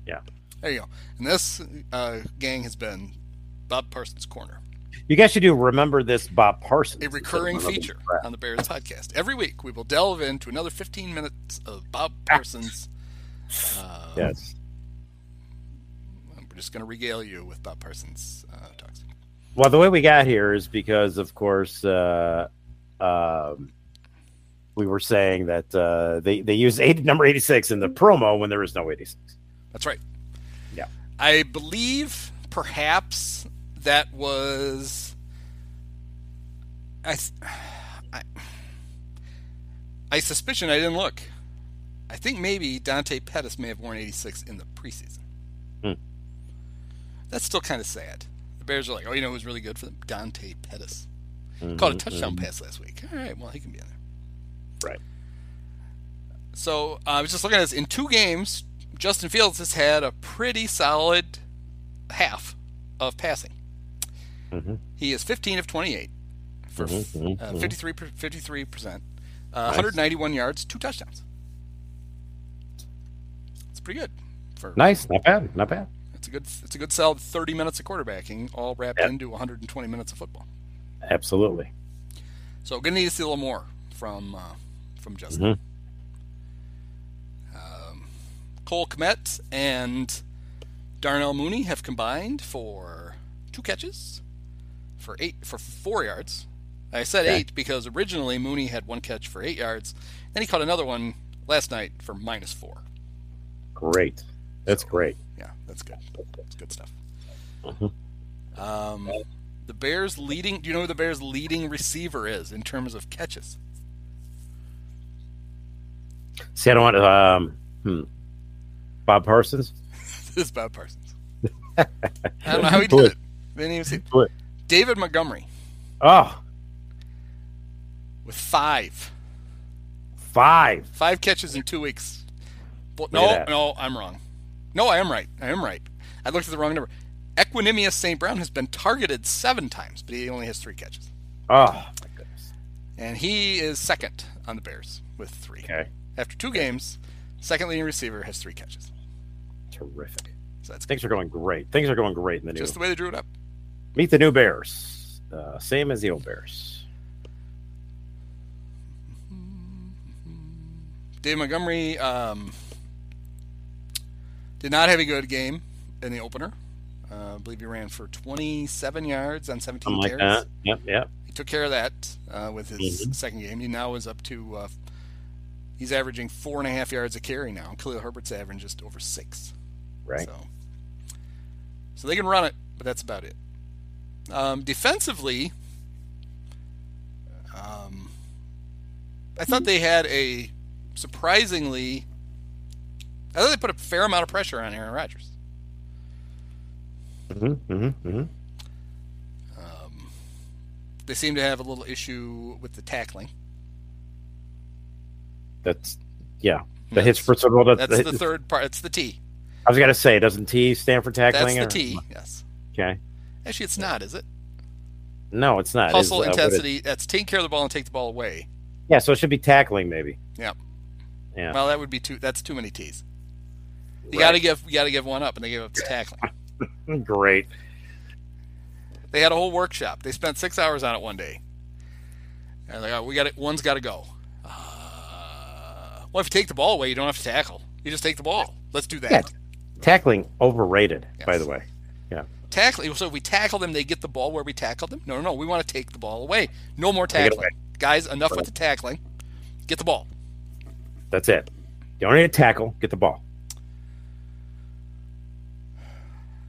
Yeah. There you go. And this uh, gang has been Bob Parsons' Corner, You guys should do remember this Bob Parsons. a recurring feature on the Bears podcast. Every week we will delve into another 15 minutes of Bob Parsons. Uh, Yes. We're just going to regale you with Bob Parsons uh, talks. Well, the way we got here is because, of course, uh, um, we were saying that uh, they they use eight, number eighty six in the promo when there is no eighty six. That's right. Yeah. I believe perhaps that was I I, I suspicion I didn't look. I think maybe Dante Pettis may have worn 86 in the preseason. Hmm. That's still kind of sad. The Bears are like, oh, you know who's really good for them? Dante Pettis. Mm-hmm, Caught a touchdown pass last week. All right, well, he can be in there. Right. So uh, I was just looking at this. In two games, Justin Fields has had a pretty solid half of passing. Mhm. He is 15 of 28 for Mhm, mhm, uh, mhm. 53 53 percent, uh, 191 yards, two touchdowns. It's pretty good for Nice, not bad, not bad. It's a good it's a good solid 30 minutes of quarterbacking, all wrapped Yeah. into 120 minutes of football. Absolutely. So we're gonna need to see a little more from uh, from Justin. Mhm. Um, Cole Kmet and Darnell Mooney have combined for two catches for eight for four yards. I said Okay. eight because originally Mooney had one catch for eight yards, then he caught another one last night for minus four. Great. That's great. Yeah, that's good. That's good stuff. Mhm. Um, the Bears leading. Do you know who the Bears leading receiver is in terms of catches? See, I don't want to. Um, hmm. Bob Parsons. this is Bob Parsons. I don't know how he did is- it. Didn't even see. Who is- David Montgomery Oh, with five, five. five catches in two weeks. Look no, no, I'm wrong. No, I am right. I am right. I looked at the wrong number. Equanimeous St. Brown has been targeted seven times, but he only has three catches, Oh, my goodness. and he is second on the Bears with three. Okay. After two games, second leading receiver has three catches. Terrific. So that's Things are going great. Things are going great in the new. just the way they drew it up. Meet the new Bears. Uh, same as the old Bears. Dave Montgomery um, did not have a good game in the opener. Uh, I believe he ran for 27 yards on 17 Something like that. Yep, yep. He took care of that uh, with his Mhm. second game. He now is up to uh, he's averaging four and a half yards a carry now. Khalil Herbert's averaging just over six. Right. So, so they can run it, but that's about it. Um, defensively, um, I thought they had a surprisingly. I thought they put a fair amount of pressure on Aaron Rodgers. Mm-hmm, mm-hmm, mm-hmm. Um, they seem to have a little issue with the tackling. That's yeah. The That's- hits for well, that, That's the, the third part. It's the T. I was gonna say, doesn't T stand for That's tackling? the or- T. Yes. Okay. Actually, it's not, is it? No, it's not. It's, Hustle, uh, intensity. That's taking care of the ball and take the ball away. yeah, so it should be tackling, maybe. Yeah. Yeah. Well, that would be too. That's too many T's. You Right. got to give. You got to give one up, and they gave up the tackling. Great. They had a whole workshop. They spent six hours on it one day. And they got, we got it. One's got to go. Well, if you take the ball away, you don't have to tackle. You just take the ball. Let's do that. Yeah. Tackling overrated, by the way. Yeah. Tackling. So if we tackle them, they get the ball where we tackled them. No, no, no. We want to take the ball away. No more tackling, guys. Enough with the tackling. Get the ball. That's it. You don't need to tackle. Get the ball.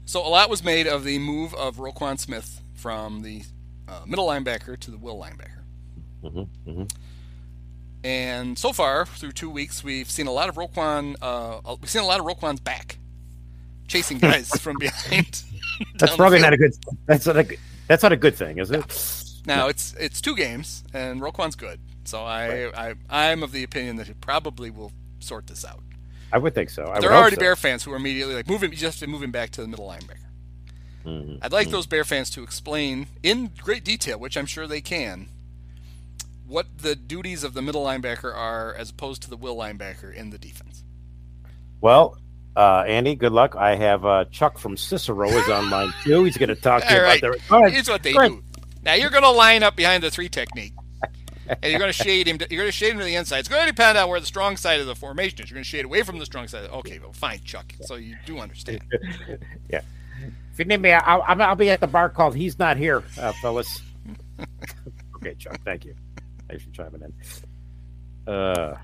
So a lot was made of the move of Roquan Smith from the uh, middle linebacker to the will linebacker. Mm-hmm, mm-hmm. And so far, through two weeks, we've seen a lot of Roquan. Uh, we've seen a lot of Roquan's back, chasing guys from behind. That's probably not a good. That's not a. good- That's not a good thing, is it? Now it's it's two games, and Roquan's good. So I, I I'm of the opinion that he probably will sort this out. I would think so. I there are already so. Bear fans who are immediately like, moving just have to move him back to the middle linebacker. Mhm. I'd like those Bear fans to explain in great detail, which I'm sure they can, what the duties of the middle linebacker are as opposed to the will linebacker in the defense. Well, uh, Andy, good luck. I have uh, Chuck from Cicero is online too. He's going to talk to you All right. about the. Go ahead. Here's what they do. Now you're going to line up behind the three technique, and you're going to shade him. You're going to shade him to the inside. It's going to depend on where the strong side of the formation is. You're going to shade away from the strong side. Okay, well, fine, Chuck. So you do understand. yeah. If you need me, I'll, I'll, I'll be at the bar called He's Not Here, uh, fellas. okay, Chuck. Thank you. Thanks for chiming in. Uh,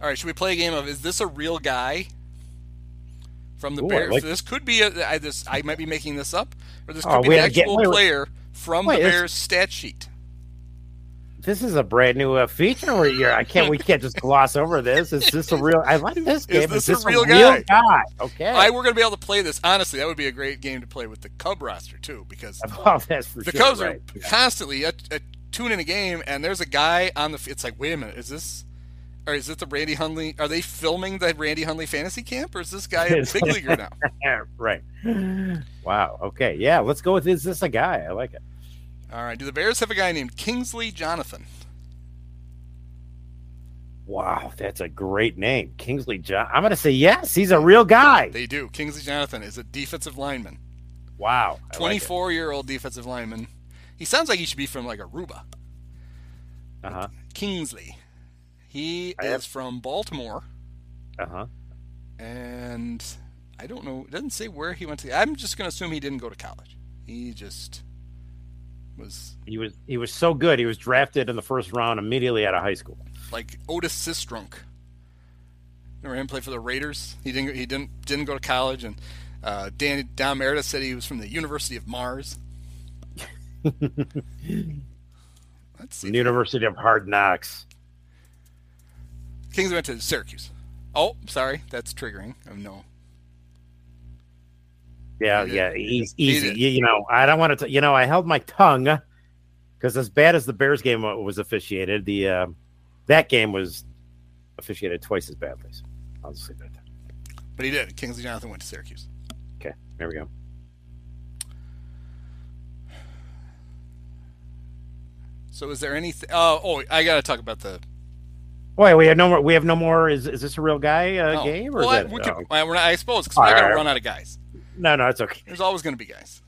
All right, should we play a game of Is this a real guy? From the Ooh, Bears. like- This could be a. I, this, I might be making this up, or this could Oh, be an get- actual wait, wait. player from Wait, the Bears stat sheet. This is a brand new uh, feature. Where you're, I can't. We can't just gloss over this. Is this a real? I like this game. Is this is a this real guy? guy? Okay. I we're going to be able to play this. Honestly, that would be a great game to play with the Cub roster too, because oh, that's the sure. Cubs right. are constantly a, a tune in a game, and there's a guy on the. It's like, wait a minute, is this, or is it the Randy Hundley? Are they filming the Randy Hundley fantasy camp, or is this guy a big leaguer now? Right. Wow. Okay. Yeah. Let's go with. Is this a guy? I like it. All right. Do the Bears have a guy named Kingsley Jonathan? Wow, that's a great name, Kingsley John. I'm going to say yes. He's a real guy. They do. Kingsley Jonathan is a defensive lineman, Wow. I like 24 year old defensive lineman. He sounds like he should be from like Aruba. Uh-huh. Kingsley. He I is have- from Baltimore, Uh-huh. and I don't know. It doesn't say where he went to. I'm just going to assume he didn't go to college. He just was He was he was so good. He was drafted in the first round immediately out of high school. like Otis Sistrunk. Remember him play for the Raiders? He didn't. He didn't didn't go to college, and uh, Dandy Don Meredith said he was from the University of Mars. Let's see. University of Hard Knocks. Kings went to Syracuse. Oh, sorry, that's triggering. Oh no. Yeah, yeah, easy. Easy. You, you know, I don't want to. You know, I held my tongue because as bad as the Bears game was officiated, the uh, that game was officiated twice as badly. So I'll just leave it at that. But he did. Kingsley Jonathan went to Syracuse. Okay, there we go. So is there anything? Oh, oh, I got to talk about the Wait, we have no more. We have no more. Is is this a real guy uh, oh. game or well, is I, we oh, could, I, we're not, I suppose because All we're not right, going all to right. run out of guys. No, no, it's okay. There's always going to be guys.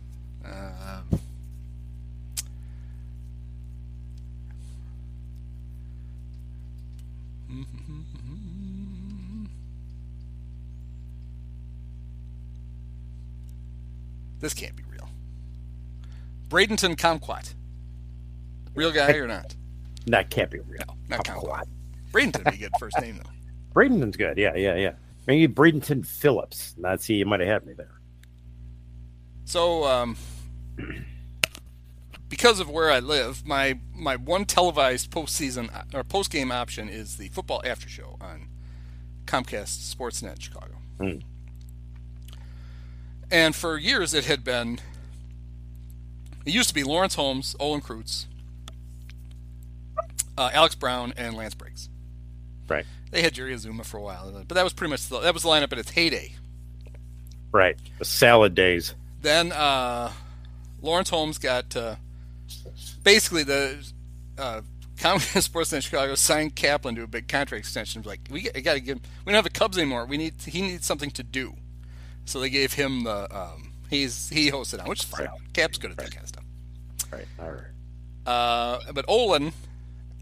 Um, this can't be real. Bradenton Comquat. Real guy or not? That can't be real. No, not. Kumquat. Bradenton would be a good first name though. Bradenton's good. Yeah, yeah, yeah. Maybe Bradenton Phillips. Not see, You might have had me there. So, um, because of where I live, my my one televised postseason or post game option is the football after show on Comcast Sportsnet Chicago. Hmm. And for years, it had been. It used to be Lawrence Holmes, Olin Kreutz, uh, Alex Brown, and Lance Briggs. Right. They had Jerry Azumah for a while, but that was pretty much the, that was the lineup at its heyday. Right. The salad days. Then uh, Lawrence Holmes got uh, basically the uh, Comcast Sportsnet Chicago signed Kaplan to a big contract extension. Like we got to give. We don't have the Cubs anymore. We need he needs something to do. So they gave him the um, he's he hosted on, which is fine. Right. Kap's good at that kind of stuff. Right. All right. Uh, but Olin,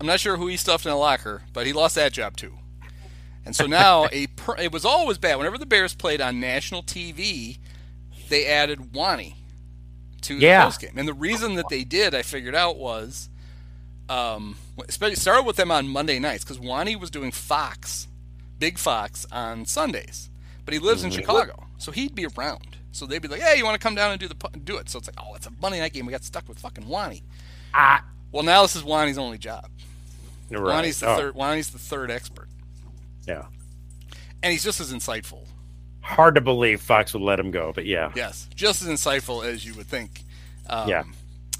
I'm not sure who he stuffed in a locker, but he lost that job too. And so now a per, it was always bad. Whenever the Bears played on national TV, they added Wanny to Yeah. the postgame. And the reason that they did, I figured out, was um, especially started with them on Monday nights because Wanny was doing Fox, Big Fox on Sundays, but he lives in Chicago, so he'd be around. So they'd be like, "Hey, you want to come down and do the do it?" So it's like, "Oh, it's a Monday night game. We got stuck with fucking Wanny." Ah. Well, now this is Wanny's only job. You're right. Wanny's the Oh, third. Wanny's the third expert, Yeah. and he's just as insightful. Hard to believe Fox would let him go, but yeah. Yes, just as insightful as you would think. Um, Yeah.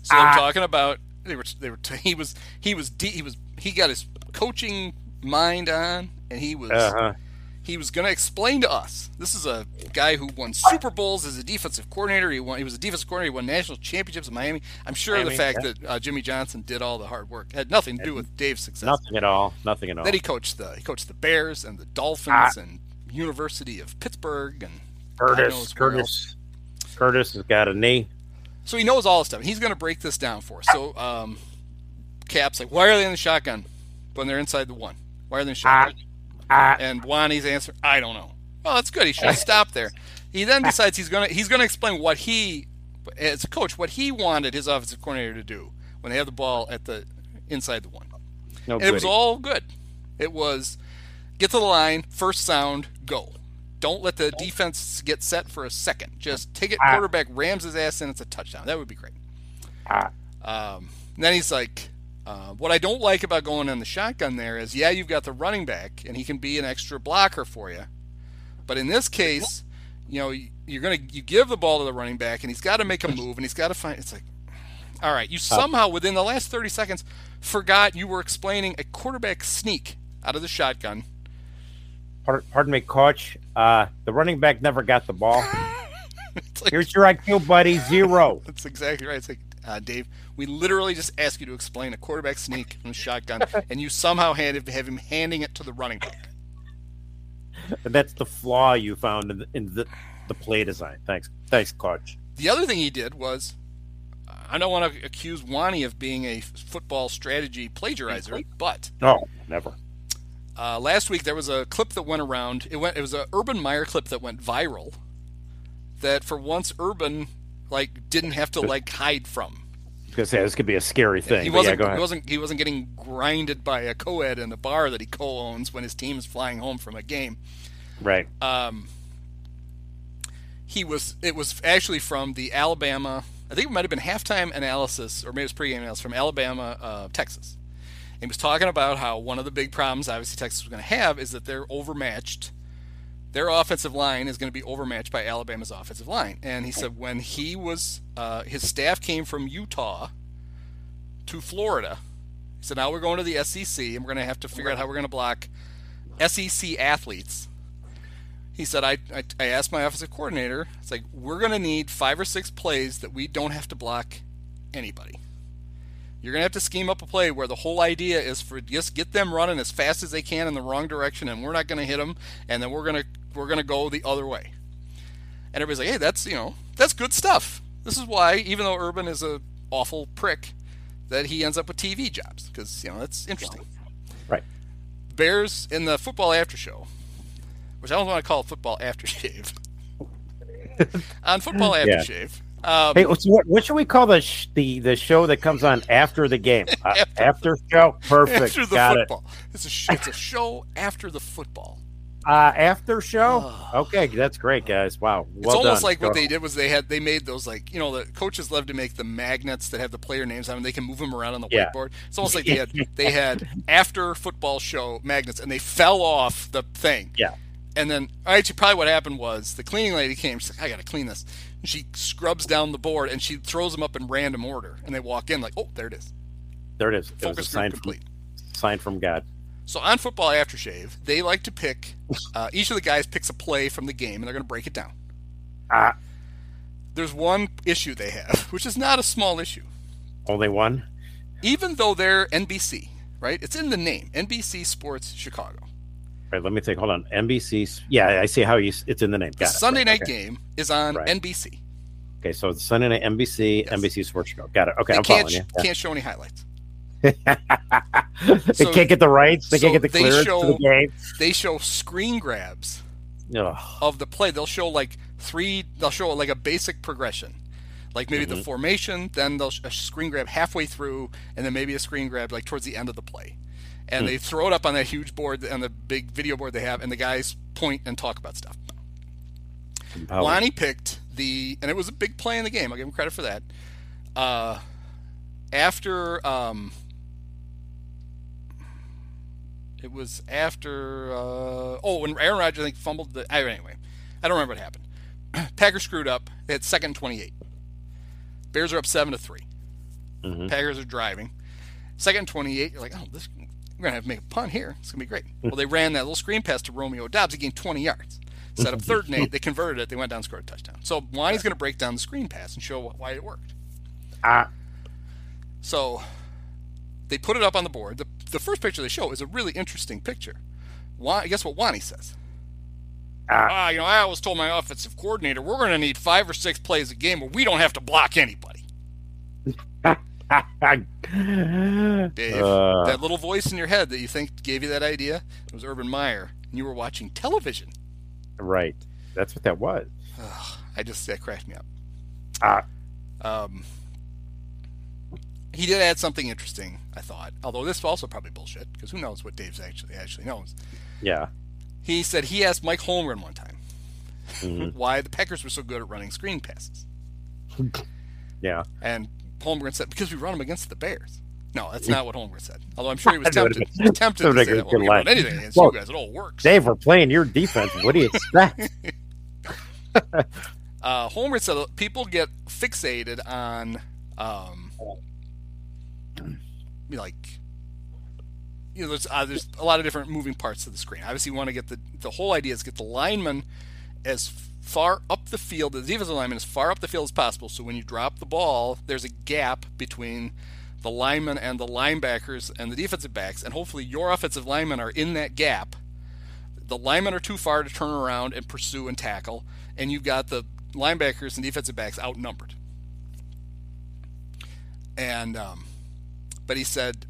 So I'm Ah. talking about they were they were he was he was de- he was he got his coaching mind on, and he was Uh huh. he was going to explain to us. This is a guy who won Super Bowls as a defensive coordinator. He won. He was a defensive coordinator. He won national championships in Miami. I'm sure Miami, the fact yeah. that uh, Jimmy Johnson did all the hard work had nothing to do with Dave's success. Nothing at all. Nothing at all. Then he coached the he coached the Bears and the Dolphins Ah. and University of Pittsburgh and Curtis. Curtis. Curtis has got a knee. So he knows all this stuff. He's going to break this down for us. So um, Kap's like, why are they in the shotgun when they're inside the one? Why are they in the shotgun? Ah. And Wanny's answer, I don't know. Well, that's good. He should have stopped there. He then decides he's gonna he's gonna explain what he, as a coach, what he wanted his offensive coordinator to do when they have the ball at the inside the one. No And it was all good. It was get to the line, first sound, go. Don't let the defense get set for a second. Just take it, Ah. quarterback rams his ass in. It's a touchdown. That would be great. Ah. Um, then he's like, uh, what I don't like about going on the shotgun there is, yeah, you've got the running back, and he can be an extra blocker for you. But in this case, you know, you're gonna you give the ball to the running back, and he's got to make a move, and he's got to find. It's like, all right, you somehow within the last 30 seconds forgot you were explaining a quarterback sneak out of the shotgun. Pardon, me, coach. Uh, the running back never got the ball. Like, Here's your IQ, buddy. Zero. That's exactly right. It's like, uh, Dave, we literally just asked you to explain a quarterback sneak from the shotgun, and you somehow had to have him handing it to the running back. And that's the flaw you found in the, in the, the play design. Thanks. Thanks, coach. The other thing he did was, I don't want to accuse Wanny of being a football strategy plagiarizer, but No, never. Uh, last week there was a clip that went around. It went. It was an Urban Meyer clip that went viral. That for once Urban like didn't have to like hide from. Because this could be a scary thing. He wasn't. go he wasn't. He wasn't getting grinded by a co-ed in a bar that he co-owns when his team is flying home from a game. Right. Um, he was. It was actually from the Alabama. I think it might have been halftime analysis, or maybe it was pregame analysis from Alabama, uh, Texas. He was talking about how one of the big problems, obviously, Texas was going to have is that they're overmatched. Their offensive line is going to be overmatched by Alabama's offensive line. And he said when he was, uh, his staff came from Utah to Florida. He said now we're going to the SEC and we're going to have to figure out how we're going to block SEC athletes. He said, I, I, I asked my offensive coordinator, it's like, we're going to need five or six plays that we don't have to block anybody. You're going to have to scheme up a play where the whole idea is for just get them running as fast as they can in the wrong direction, and we're not going to hit them, and then we're going to we're going to go the other way. And everybody's like, hey, that's you know that's good stuff. This is why, even though Urban is a awful prick, that he ends up with TV jobs because you know that's interesting. Right. Bears in the football after show, which I don't want to call it football aftershave. on football Yeah. Um, Hey, so what, what should we call the sh- the the show that comes on after the game? Uh, after show, perfect. after the Got football. It's a sh- it's a show after the football. Uh, after show. Okay, that's great, guys. Wow, It's almost done. like what Go- they did was they had they made those like you know the coaches love to make the magnets that have the player names on them. They can move them around on the Yeah. whiteboard. It's almost like they had they had after football show magnets and they fell off the thing. Yeah. And then actually probably what happened was the cleaning lady came. She's like, I got to clean this. She scrubs down the board and she throws them up in random order. And they walk in like, oh, there it is. There it is. It was a Focus sign group from, complete. sign from God. So on football aftershave, they like to pick. Uh, each of the guys picks a play from the game, and they're going to break it down. Ah, There's one issue they have, which is not a small issue. only one. Even though they're NBC, right? It's in the name, NBC Sports Chicago. Right, let me think. Hold on. NBC. Yeah, I see how you. It's in the name. The it. Sunday Right, night okay. game is on Right. NBC. Okay, so it's Sunday night NBC, Yes. NBC Sports Show. Got it. Okay, They I'm can't following you. sh- can't show any highlights. they so- can't get the rights. They so can't get the they clearance show- the game. They show screen grabs Ugh. of the play. They'll show like three. They'll show like a basic progression, like maybe Mm-hmm. the formation. Then they'll sh- a screen grab halfway through, and then maybe a screen grab like towards the end of the play. And Hmm. they throw it up on that huge board on the big video board they have, and the guys point and talk about stuff. Compelling. Lonnie picked the, and it was a big play in the game. I'll give him credit for that. Uh, after, um, it was after, uh, oh, when Aaron Rodgers, I think, fumbled the, I- anyway, I don't remember what happened. Packers screwed up. They had second 28. Bears are up 7 to 3. Mhm. Packers are driving. Second 28, you're like, oh, this, we're going to have to make a punt here. It's going to be great. well, they ran that little screen pass to Romeo Doubs. He gained 20 yards. Set up third and eight. They converted it. They went down and scored a touchdown. So Lonnie's going to break down the screen pass and show why it worked. Ah, So they put it up on the board. The, the first picture they show is a really interesting picture. Why, guess what Wanny says? Ah. Ah, you know, I always told my offensive coordinator we're going to need five or six plays a game where we don't have to block anybody. Dave, Uh, that little voice in your head that you think gave you that idea it was Urban Meyer, and you were watching television. right. That's what that was. I just that cracked me up. Ah, Um, he did add something interesting, I thought. Although this is also probably bullshit because who knows what Dave's actually actually knows. yeah. He said he asked Mike Holmgren one time Mhm. why the Packers were so good at running screen passes, Yeah. and Holmgren said because we run them against the Bears. No, that's not what Holmgren said. Although I'm sure he was tempted, been- tempted to say that. Well, we line. anything against Well, you guys. It all works. Dave, we're playing your defense. What do you expect? uh, Homer said people get fixated on, um, like, you know, there's uh, there's a lot of different moving parts of the screen. Obviously, you want to get the the whole idea is get the lineman as far up the field, the defensive lineman as far up the field as possible. So when you drop the ball, there's a gap between the lineman and the linebackers and the defensive backs, and hopefully your offensive linemen are in that gap the linemen are too far to turn around and pursue and tackle, and you've got the linebackers and defensive backs outnumbered. And um, but he said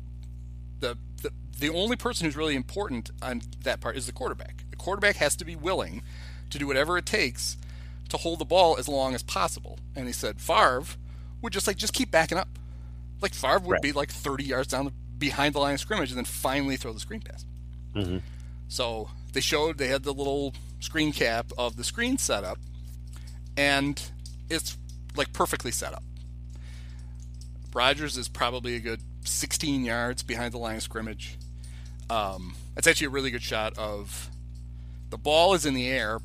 the, the the only person who's really important on that part is the quarterback. The quarterback has to be willing to do whatever it takes to hold the ball as long as possible. And he said Favre would just like just keep backing up. Like Favre would Right. be like 30 yards down the, behind the line of scrimmage and then finally throw the screen pass. Mhm. So they showed they had the little screen cap of the screen setup, and it's like perfectly set up. Rodgers is probably a good 16 yards behind the line of scrimmage. Um, it's actually a really good shot of the ball is in the air.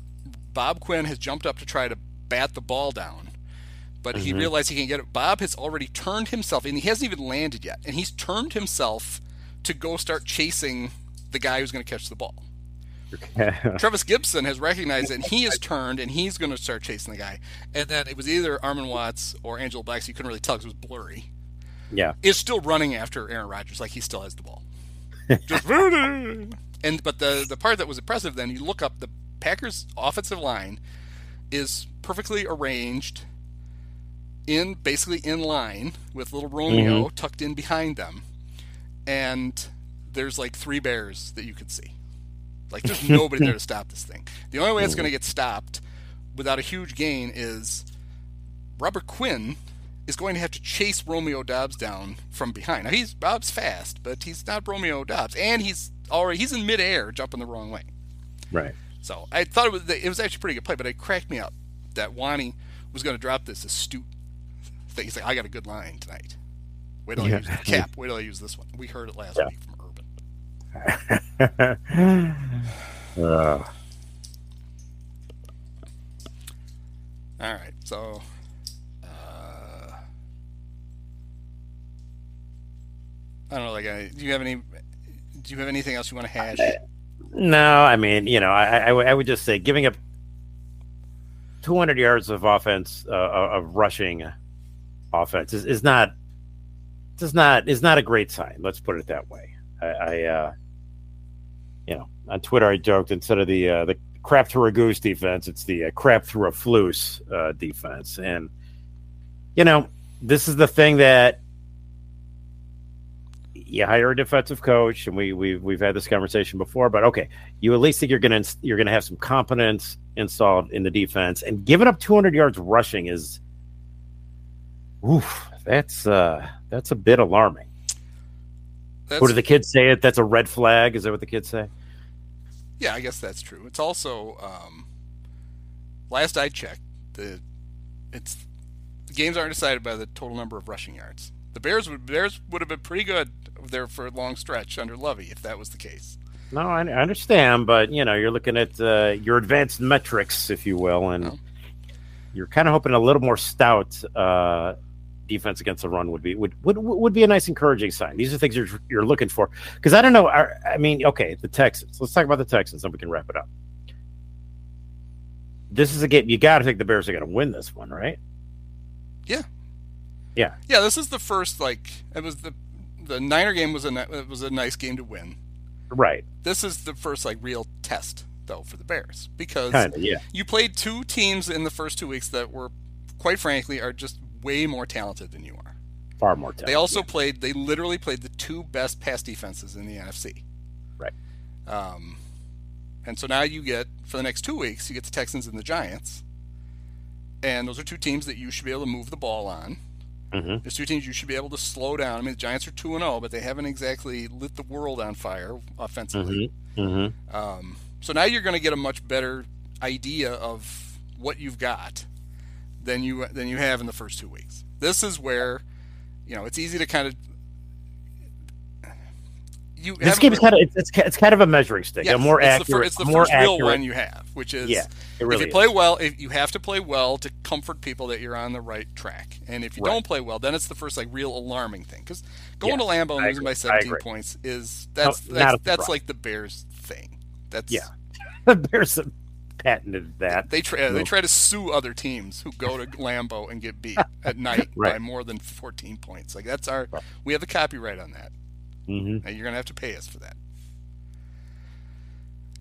Bob Quinn has jumped up to try to bat the ball down, but he mm-hmm. realized he can't get it. Bob has already turned himself, and he hasn't even landed yet, and he's turned himself to go start chasing the guy who's going to catch the ball. Trevis Gipson has recognized it, and he has turned, and he's going to start chasing the guy. And then it was either Armon Watts or Angelo Black, so you couldn't really tell because it was blurry. yeah. Is still running after Aaron Rodgers, like he still has the ball. Just and but the the part that was impressive then, you look up the Packers offensive line is perfectly arranged in basically in line with little Romeo Mm-hmm. tucked in behind them, and there's like three bears that you can see. Like there's nobody there to stop this thing. The only way it's going to get stopped without a huge gain is Robert Quinn is going to have to chase Romeo Doubs down from behind. Now he's Bob's fast, but he's not Romeo Doubs, and he's already he's in midair jumping the wrong way. Right. So I thought it was it was actually a pretty good play, but it cracked me up that Wanny was going to drop this astute thing. He's like, I got a good line tonight. Wait till I use the cap. Wait till I use this one. We heard it last Yeah. week from Urban. Uh, All right, so. Uh, I don't know. Like, uh, do you have any? Do you have anything else you want to hash? No, I mean, you know, I, I, would- I would just say giving up 200 yards of offense, uh, of rushing offense is, is not, does not, is not a great sign. Let's put it that way. I, I uh, you know, on Twitter, I joked instead of the, uh, the crap through a goose defense, it's the uh, crap through a floose uh, defense. And, you know, this is the thing that you hire a defensive coach, and we we we've had this conversation before. But okay, you at least think you're gonna you're gonna have some competence installed in the defense, and giving up 200 yards rushing is, oof, that's uh that's a bit alarming. That's, What do the kids say? It that's a red flag. Is that what the kids say? Yeah, I guess that's true. It's also um, last I checked, the it's the games aren't decided by the total number of rushing yards. The Bears would Bears would have been pretty good there for a long stretch under Lovie if that was the case. No, I, I understand, but you know, you're looking at uh, your advanced metrics, if you will, and No. you're kind of hoping a little more stout uh, defense against the run would be would, would would be a nice encouraging sign. These are things you're you're looking for because I don't know. I, I mean, okay, the Texans. Let's talk about the Texans, and we can wrap it up. This is a game you got to think the Bears are going to win this one, right? Yeah. Yeah. Yeah, this is the first like it was the the Niner game was a ni- was a nice game to win. Right. This is the first like real test though for the Bears because Kind of. Yeah. you played two teams in the first two weeks that were quite frankly are just way more talented than you are. Far more. Talent. They also played. They literally played the two best pass defenses in the NFC. Right. Um, and so now you get for the next two weeks, you get the Texans and the Giants, and those are two teams that you should be able to move the ball on. Mhm. There's two teams you should be able to slow down. I mean, the Giants are two and zero, but they haven't exactly lit the world on fire offensively. Mm-hmm. Um, so now you're going to get a much better idea of what you've got than you than you have in the first two weeks. This is where, you know, it's easy to kind of you. This game is kind of it's, it's it's kind of a measuring stick. yes, a more it's accurate. The it's the more first real accurate- one you have, which is yeah, really if you is. play well, if you have to play well to comfort people that you're on the right track, and if you Right. don't play well, then it's the first like real alarming thing. Because going Yes, to Lambeau and losing by 17 points is that's No, that's, that's like the Bears thing. That's Yeah. the Bears have patented that. They try they try to sue other teams who go to Lambeau and get beat at night by more than 14 points. Like that's our Right. we have the copyright on that. Mm-hmm. And you're gonna have to pay us for that.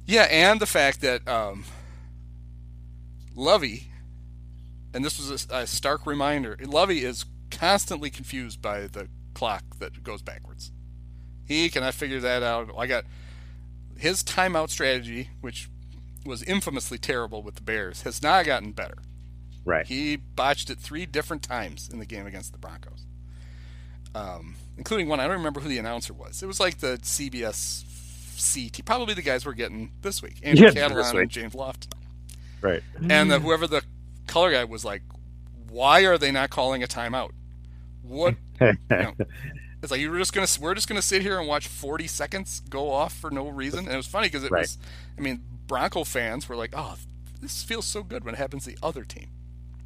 Yeah, and the fact that um, Lovie, and this was a, a stark reminder. Lovie is constantly confused by the clock that goes backwards. He cannot figure that out. I got his timeout strategy, which was infamously terrible with the Bears, has not gotten better. Right. He botched it three different times in the game against the Broncos, um, including one. I don't remember who the announcer was. It was like the CBS CT, probably the guys we're getting this week, Andrew Yeah, Catalon week. and James Lofton. Right. And the, mm. whoever the color guy was like, "Why are they not calling a timeout? What? you know, it's like you were just gonna we're just gonna sit here and watch 40 seconds go off for no reason." And it was funny because it Right. was, I mean, Bronco fans were like, "Oh, this feels so good when it happens to the other team."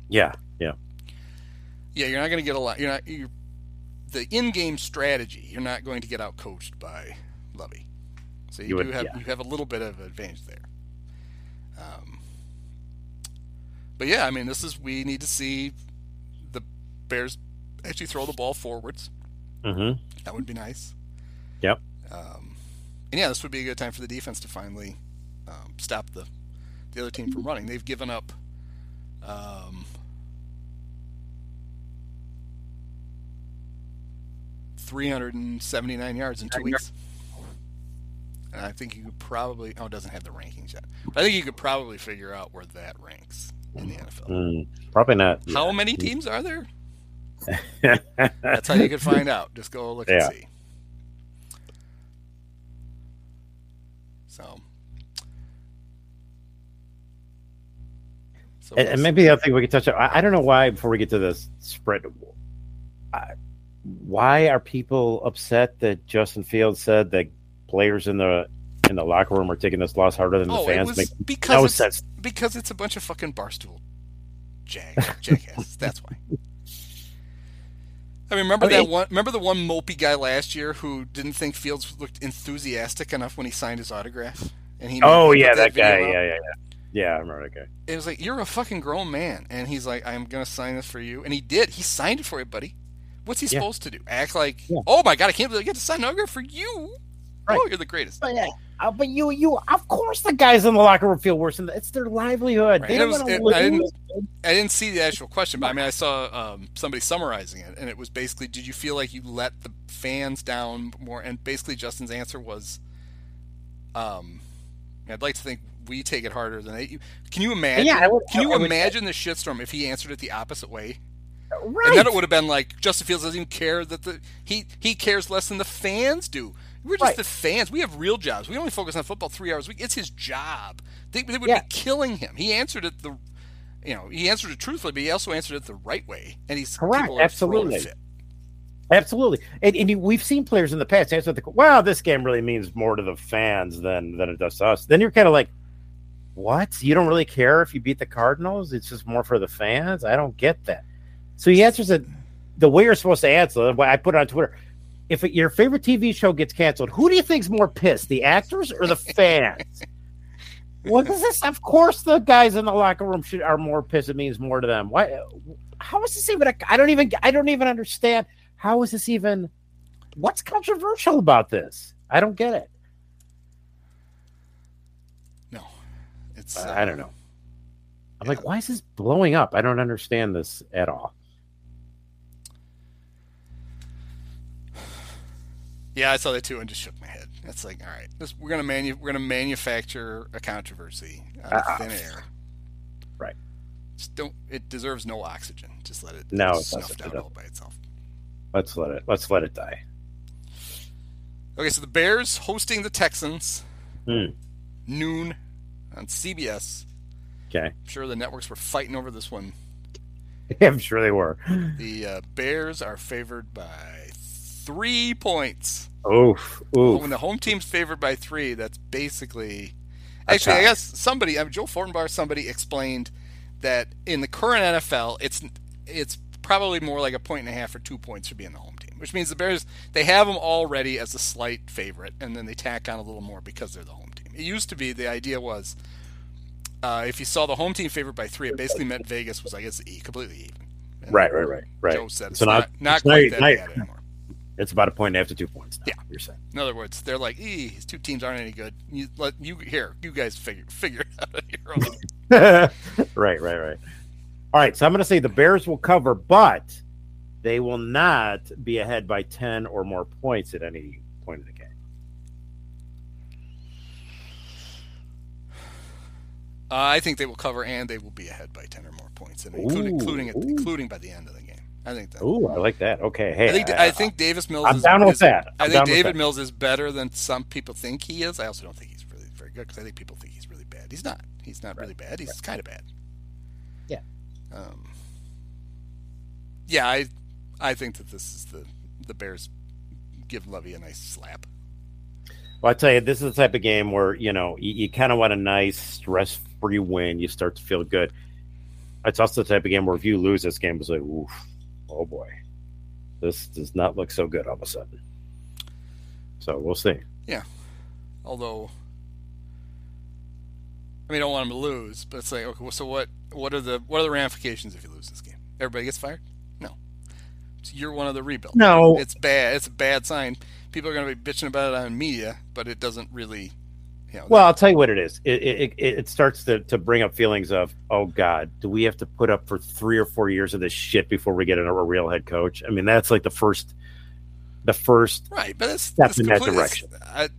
yeah. Yeah. Yeah, you're not going to get a lot. You're not. You're, the in-game strategy, you're not going to get out coached by Lovie. So you, You would- do have yeah. you have a little bit of advantage there. Um, but yeah, I mean, this is we need to see the Bears actually throw the ball forwards. Mm-hmm. That would be nice. Yep. Um, and yeah, this would be a good time for the defense to finally um, stop the the other team from running. They've given up Um, Three hundred and seventy-nine yards in two weeks. And I think you could probably oh, it doesn't have the rankings yet. But I think you could probably figure out where that ranks in the NFL. Mm, probably not. How many teams are there? That's how you could find out. Just go look Yeah. and see. So. So And, and maybe the other thing we could touch on, I, I don't know why, before we get to this spread, I, why are people upset that Justin Fields said that players in the in the locker room are taking this loss harder than the oh, it fans? was because no it's, sense. because it's a bunch of fucking barstool jag jackasses. That's why. I mean, remember I mean, that one? Remember the one mopey guy last year who didn't think Fields looked enthusiastic enough when he signed his autograph, and he Oh yeah, that video guy. Yeah, yeah, yeah. Yeah, I remember that guy. it was like you're a fucking grown man and he's like i'm gonna sign this for you and he did he signed it for you buddy what's he Yeah. supposed to do act like Yeah. oh my god i can't believe i get to sign an autograph for you Right. oh you're the greatest But, yeah, uh, but you, you, of course, the guys in the locker room feel worse, and it's their livelihood. Right. They don't was- it- I didn't- i didn't see the actual question but i mean i saw um, somebody summarizing it and it was basically did you feel like you let the fans down more and basically justin's answer was um i'd like to think we take it harder than they can you imagine Yeah, I would- can you I would- imagine the shitstorm if he answered it the opposite way right. And then it would have been like Justin Fields doesn't even care that the he he cares less than the fans do. We're just Right. the fans. We have real jobs. We only focus on football three hours a week. It's his job. They, they would Yeah. be killing him. He answered it the, you know, he answered it truthfully, but he also answered it the right way. And he's Correct, people are throwing a absolutely. Absolutely, and, and we've seen players in the past answer the wow, this game really means more to the fans than than it does to us. Then you're kind of like, what? You don't really care if you beat the Cardinals? It's just more for the fans. I don't get that. So he answers it the way you're supposed to answer. it. I put it on Twitter. If it, your favorite TV show gets canceled, who do you think's more pissed, the actors or the fans? What is this? Of course, the guys in the locker room should are more pissed. It means more to them. Why? How is this even? A, I don't even. I don't even understand. How is this even? What's controversial about this? I don't get it. No, it's I I don't uh, know. I'm like, why is this blowing up? I don't understand this at all. Yeah, I saw that too and just shook my head. It's like, all right, this, we're gonna manu- we're gonna manufacture a controversy out of Ah. thin air. Right. Just don't. It deserves no oxygen. Just let it No, it snuff doesn't. It down all by itself. Let's let it. Let's let it die. Okay, so the Bears hosting the Texans Hmm. noon on CBS. Okay. I'm sure the networks were fighting over this one. I'm sure they were. The uh, Bears are favored by three points. Oof. Oof. When the home team's favored by three, that's basically. Actually, I guess somebody, I mean, Joe Fortenbaugh, somebody explained that in the current NFL, it's it's probably more like a point and a half or two points for being the home team, which means the Bears they have them already as a slight favorite, and then they tack on a little more because they're the home team. It used to be the idea was uh, if you saw the home team favored by three, it basically meant Vegas was like it's completely even. And Right, right, right, right. Joe said it's So not, not now quite that bad anymore. It's about a point after two points. Now, Yeah. you're saying. In other words, they're like, "Eh, these two teams aren't any good. You let you here, you guys figure figure it out on your own." right, right, right. All right. So I'm going to say the Bears will cover, but they will not be ahead by ten or more points at any point in the game. Uh, I think they will cover, and they will be ahead by ten or more points, and including including, including by the end of the game. I think that. Ooh, I like that. Okay. Hey, I think I think Davis Mills. I'm is, down with is- that. I I'm think David that. Mills is better than some people think he is. I also don't think he's really very good because I think people think he's really bad. He's not. He's not really bad. He's kind of bad. Yeah. Um. Yeah, I I think that this is the the Bears give Lovie a nice slap. Well, I tell you, this is the type of game where you know you, you kind of want a nice stress-free win. You start to feel good. It's also the type of game where if you lose this game, it's like, oof, oh boy, this does not look so good all of a sudden. So we'll see. Yeah. Although, I mean, I don't want him to lose, but it's like, okay, well, so what? What are the what are the ramifications if you lose this game? Everybody gets fired? No. So you're one of the rebuild. No, It's bad. It's a bad sign. People are going to be bitching about it on media, but it doesn't really You know, Well, I'll tell you what it is. It it, it, it starts to, to bring up feelings of, oh God, do we have to put up for three or four years of this shit before we get a, real head coach? I mean, that's like the first, the first. right, but it's step it's in that direction. I,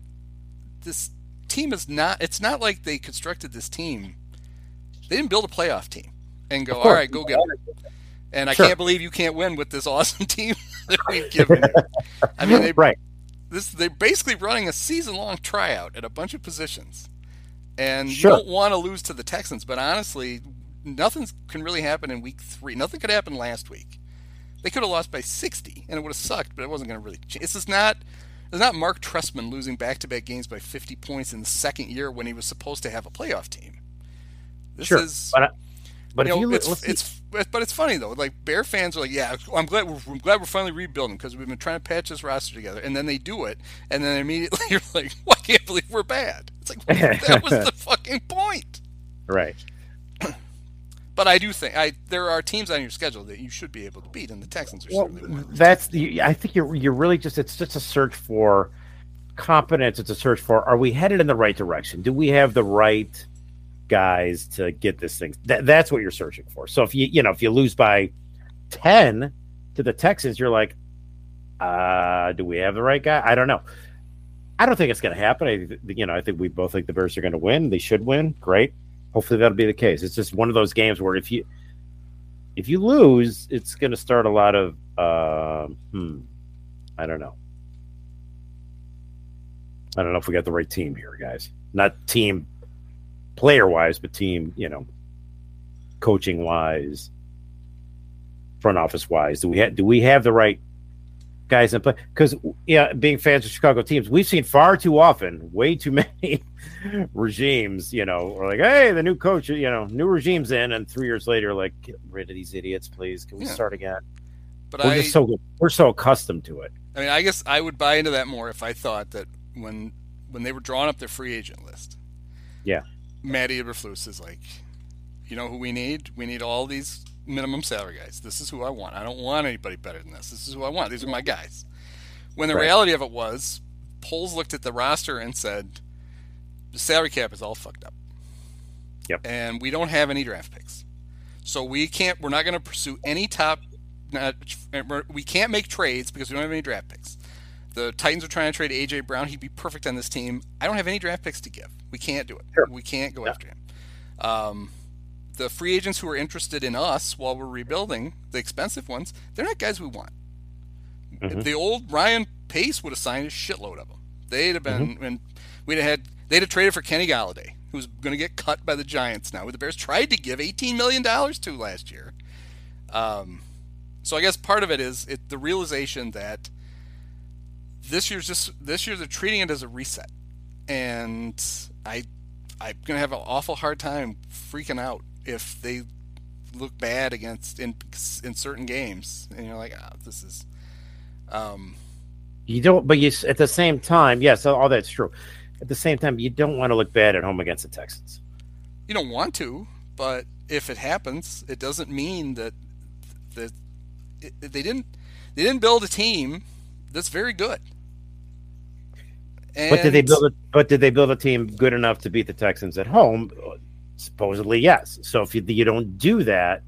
this team is not. It's not like they constructed this team. They didn't build a playoff team and go, all right, go get it. And I Sure. can't believe you can't win with this awesome team that we've given. I mean, they, right. This they're basically running a season long tryout at a bunch of positions, and Sure. you don't want to lose to the Texans. But honestly, nothing can really happen in week three. Nothing could happen last week. They could have lost by sixty, and it would have sucked. But it wasn't going to really. Change. This is not. It's not Marc Trestman losing back-to-back games by 50 points in the second year when he was supposed to have a playoff team. This Sure. is But, I, but you if know, you it's, it's but it's funny though. Like Bear fans are like, yeah, I'm glad we're, I'm glad we're finally rebuilding because we've been trying to patch this roster together, and then they do it, and then immediately you're like, well, I can't believe we're bad. It's like well, that was the fucking point. right. But I do think I there are teams on your schedule that you should be able to beat, and the Texans are Well, certainly one. that's the. I think you're you're really just. It's just a search for competence. It's a search for are we headed in the right direction? Do we have the right guys to get this thing? That, that's what you're searching for. So if you you know if you lose by ten to the Texans, you're like, uh, do we have the right guy? I don't know. I don't think it's going to happen. I, you know, I think we both think the Bears are going to win. They should win. Great. Hopefully that'll be the case. It's just one of those games where if you if you lose, it's going to start a lot of um hmm, I don't know. I don't know if we got the right team here, guys. Not team player wise, but team, you know, coaching wise, front office wise. Do we have do we have the right guys in play? Because yeah, being fans of Chicago teams, we've seen far too often, way too many regimes. You know, we're like, hey, the new coach, you know, new regime's in, and three years later, like, get rid of these idiots, please. Can we Yeah. start again? But We're I, just so we're so accustomed to it. I mean, I guess I would buy into that more if I thought that when when they were drawing up their free agent list, Yeah. Matty Eberflus is like, you know who we need? We need all these minimum salary guys. This is who I want. I don't want anybody better than this. This is who I want. These are my guys. When the Right. reality of it was, Poles looked at the roster and said, the salary cap is all fucked up. Yep. And we don't have any draft picks. So we can't, we're not going to pursue any top, uh, not, we can't make trades because we don't have any draft picks. The Titans are trying to trade AJ Brown. He'd be perfect on this team. I don't have any draft picks to give. We can't do it. Sure. We can't go Yeah. after him. Um, the free agents who are interested in us while we're rebuilding, the expensive ones, they're not guys we want. Mhm. The old Ryan Pace would have signed a shitload of them. They'd have been, and we'd have had, they'd have traded for Kenny Golladay, who's going to get cut by the Giants now. Who the Bears tried to give $18 million to last year. Um, so I guess part of it is it, the realization that this year's just this year they're treating it as a reset, and I I'm gonna have an awful hard time freaking out if they look bad against in in certain games, and you're like, ah, this is. Um, You don't, but you at the same time, yes, all that's true. At the same time, you don't want to look bad at home against the Texans. you don't want to, but if it happens, it doesn't mean that that it, they didn't they didn't build a team that's very good. But did they build it? But did they build a team good enough to beat the Texans at home? Supposedly, yes. So if you, you don't do that,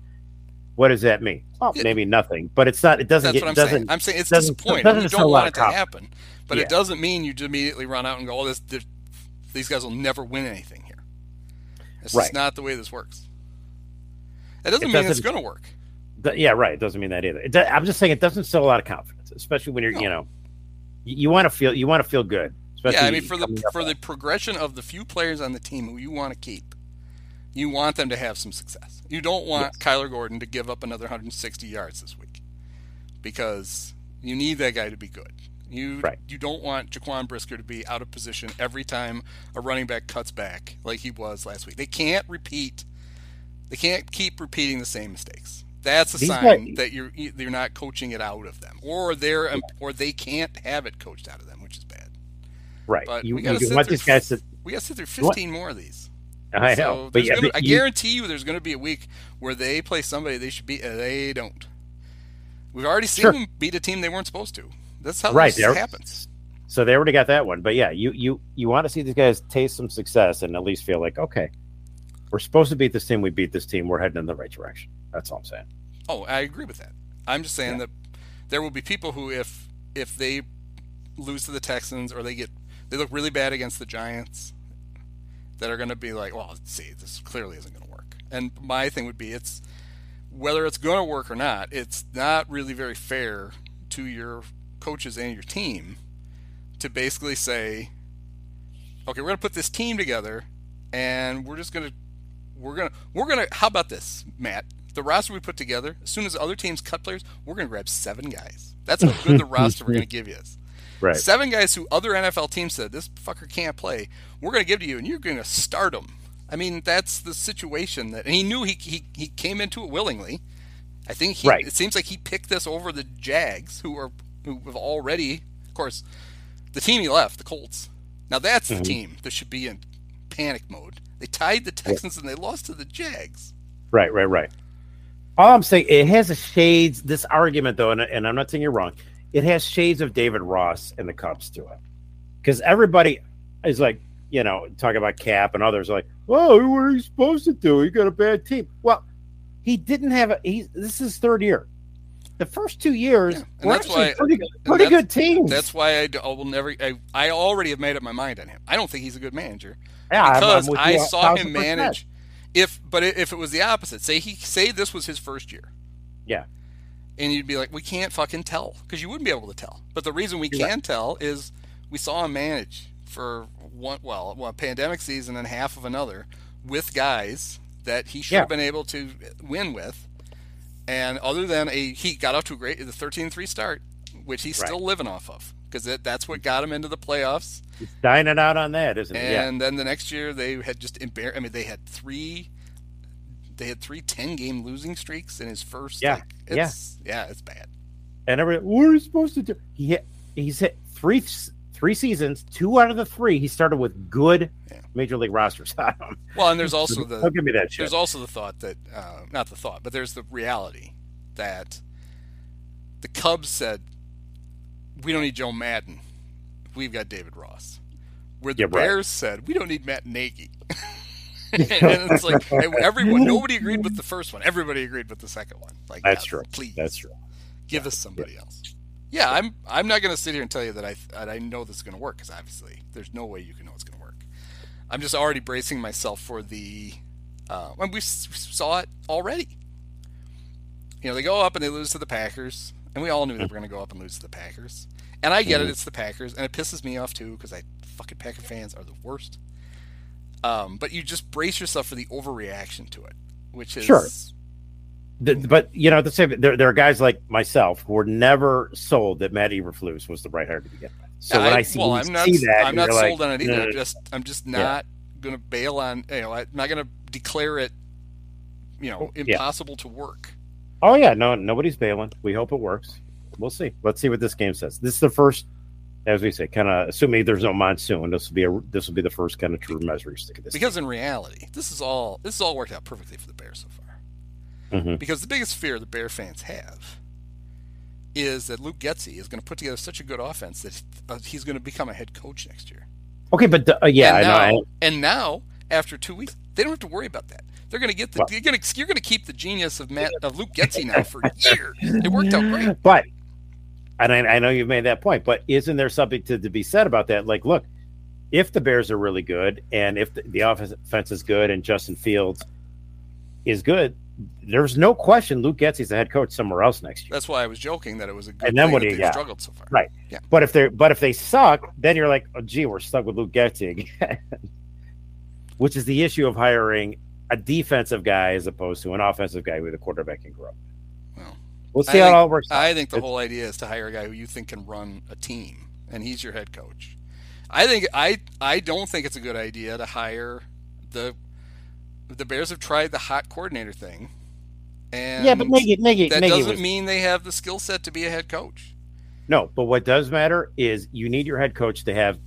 what does that mean? Well, Yeah. maybe nothing. But it's not. It doesn't That's get. what I'm doesn't, saying. I'm saying it's disappointing. doesn't You don't a want it to happen, but Yeah. it doesn't mean you immediately run out and go, "Oh, this, this these guys will never win anything here." It's Right. just not the way this works. It doesn't It mean it's doesn't- going to work. Th- yeah, right. It doesn't mean that either. It, I'm just saying it doesn't sell a lot of confidence, especially when you're, No. you know, you, you want to feel you want to feel good. Especially Yeah, I mean for the for the progression of the few players on the team who you want to keep, you want them to have some success. You don't want Kyler Gordon to give up another 160 yards this week because you need that guy to be good. You Right. you don't want Jaquan Brisker to be out of position every time a running back cuts back like he was last week. They can't repeat. They can't keep repeating the same mistakes. That's a These sign guys- that you're you're not coaching it out of them, or they're or they can't have it coached out of them, which is. Right. But You, we gotta you want these guys to. We got to sit through want- 15 more of these. I So know, but yeah, gonna, I guarantee you, there's going to be a week where they play somebody they should beat, and they don't. We've already seen Sure. them beat a team they weren't supposed to. That's how Right, this happens. So they already got that one. But yeah, you you you want to see these guys taste some success and at least feel like, okay, we're supposed to beat this team. We beat this team. We're heading in the right direction. That's all I'm saying. Oh, I agree with that. I'm just saying Yeah. that there will be people who, if if they lose to the Texans or they get they look really bad against the Giants, that are going to be like, well, see, this clearly isn't going to work. And my thing would be, it's whether it's going to work or not. It's not really very fair to your coaches and your team to basically say, okay, we're going to put this team together, and we're just going to we're gonna we're gonna how about this matt the roster we put together as soon as other teams cut players we're gonna grab seven guys that's how good the roster we're gonna give you is Right. seven guys who other nfl teams said this fucker can't play we're gonna give to you and you're gonna start him i mean that's the situation that and he knew he he, he came into it willingly i think he, Right. it seems like he picked this over the jags who are who have already of course the team he left the colts now that's the mm-hmm. team that should be in panic mode they tied the texans and they lost to the jags Right, right, right. All I'm saying, it has a shades. This argument, though, and, and I'm not saying you're wrong. It has shades of David Ross and the Cubs to it, because everybody is like, you know, talking about Kap and others are like, oh, what are you supposed to do? You got a bad team. Well, he didn't have a. He this is his third year. The first two years Yeah, were that's actually why- pretty, pretty good teams. That's why I will never. I, I already have made up my mind on him. I don't think he's a good manager yeah, because I saw him percent. manage. If but if it was the opposite, say he say this was his first year, Yeah, and you'd be like, we can't fucking tell because you wouldn't be able to tell. But the reason we can tell is we saw him manage for one well one pandemic season and half of another with guys that he should Yeah. have been able to win with. And other than a he got off to a great the 13-3 start, which he's still living off of because that's what got him into the playoffs. he's dining out on that, isn't? Yeah. And then the next year they had just embar- I mean, they had three. They had three 10 game losing streaks in his first. Yeah, like, it's, yeah, it's bad. And every what are you supposed to do? He hit, he's hit three three seasons. Two out of the three, he started with good Yeah. major league rosters on him. Well, and there's also the Don't give me that shit. there's also the thought that uh, not the thought, but there's the reality that the Cubs said we don't need Joe Maddon, we've got David Ross. Where the Yeah, right. Bears said we don't need Matt Nagy. and it's like everyone, nobody agreed with the first one. Everybody agreed with the second one. Like That's yeah, true. Please, That's true. give us somebody else. Yeah, I'm. I'm not going to sit here and tell you that I that I know this is going to work because obviously there's no way you can know it's going to work. I'm just already bracing myself for the. Uh, when we saw it already. You know, they go up and they lose to the Packers, and we all knew they were going to go up and lose to the Packers. And I get it, it's the Packers, and it pisses me off too because I fucking Packer fans are the worst. Um, but you just brace yourself for the overreaction to it, which is Sure. The- but you know, at the same, there, there are guys like myself who were never sold that Matt Eberflus was the right hire to begin with. So when I see, well, I'm not, see that, I'm not you're like, sold on it either. "Nah." I'm just, I'm just not going to bail on. You know, I'm not going to declare it. You know, Yeah. impossible to work. Oh yeah, no, nobody's bailing. We hope it works. We'll see. Let's see what this game says. This is the first, as we say, kind of assuming there's no monsoon. This will be a this will be the first kind of true measuring stick of this. Because in reality, this is all this has all worked out perfectly for the Bears so far. Mhm. Because the biggest fear the Bear fans have is that Luke Getsy is going to put together such a good offense that uh, he's going to become a head coach next year. okay, but uh, yeah, and I now, know. and now after two weeks, they don't have to worry about that. They're going to get the Well- you're going to you're going to keep the genius of Matt of Luke Getsy now for years. It worked out great. But and I, I know you've made that point, but isn't there something to, to be said about that? Like, look, if the Bears are really good and if the, the offense is good and Justin Fields is good, there's no question Luke Getsy's the head coach somewhere else next year. That's why I was joking that it was a good And then thing what do you got? struggled so far. Right. Yeah. But if they're but if they suck, then you're like, oh, gee, we're stuck with Luke Getsy again. Which is the issue of hiring a defensive guy as opposed to an offensive guy with a quarterback can grow. Well, We'll I see how think- it all works out. I think the It's- whole idea is to hire a guy who you think can run a team, and he's your head coach. I think I I don't think it's a good idea to hire the the Bears have tried the hot coordinator thing, and yeah, but Nagy, Nagy, that Nagy doesn't was, mean they have the skill set to be a head coach. no. But what does matter is you need your head coach to have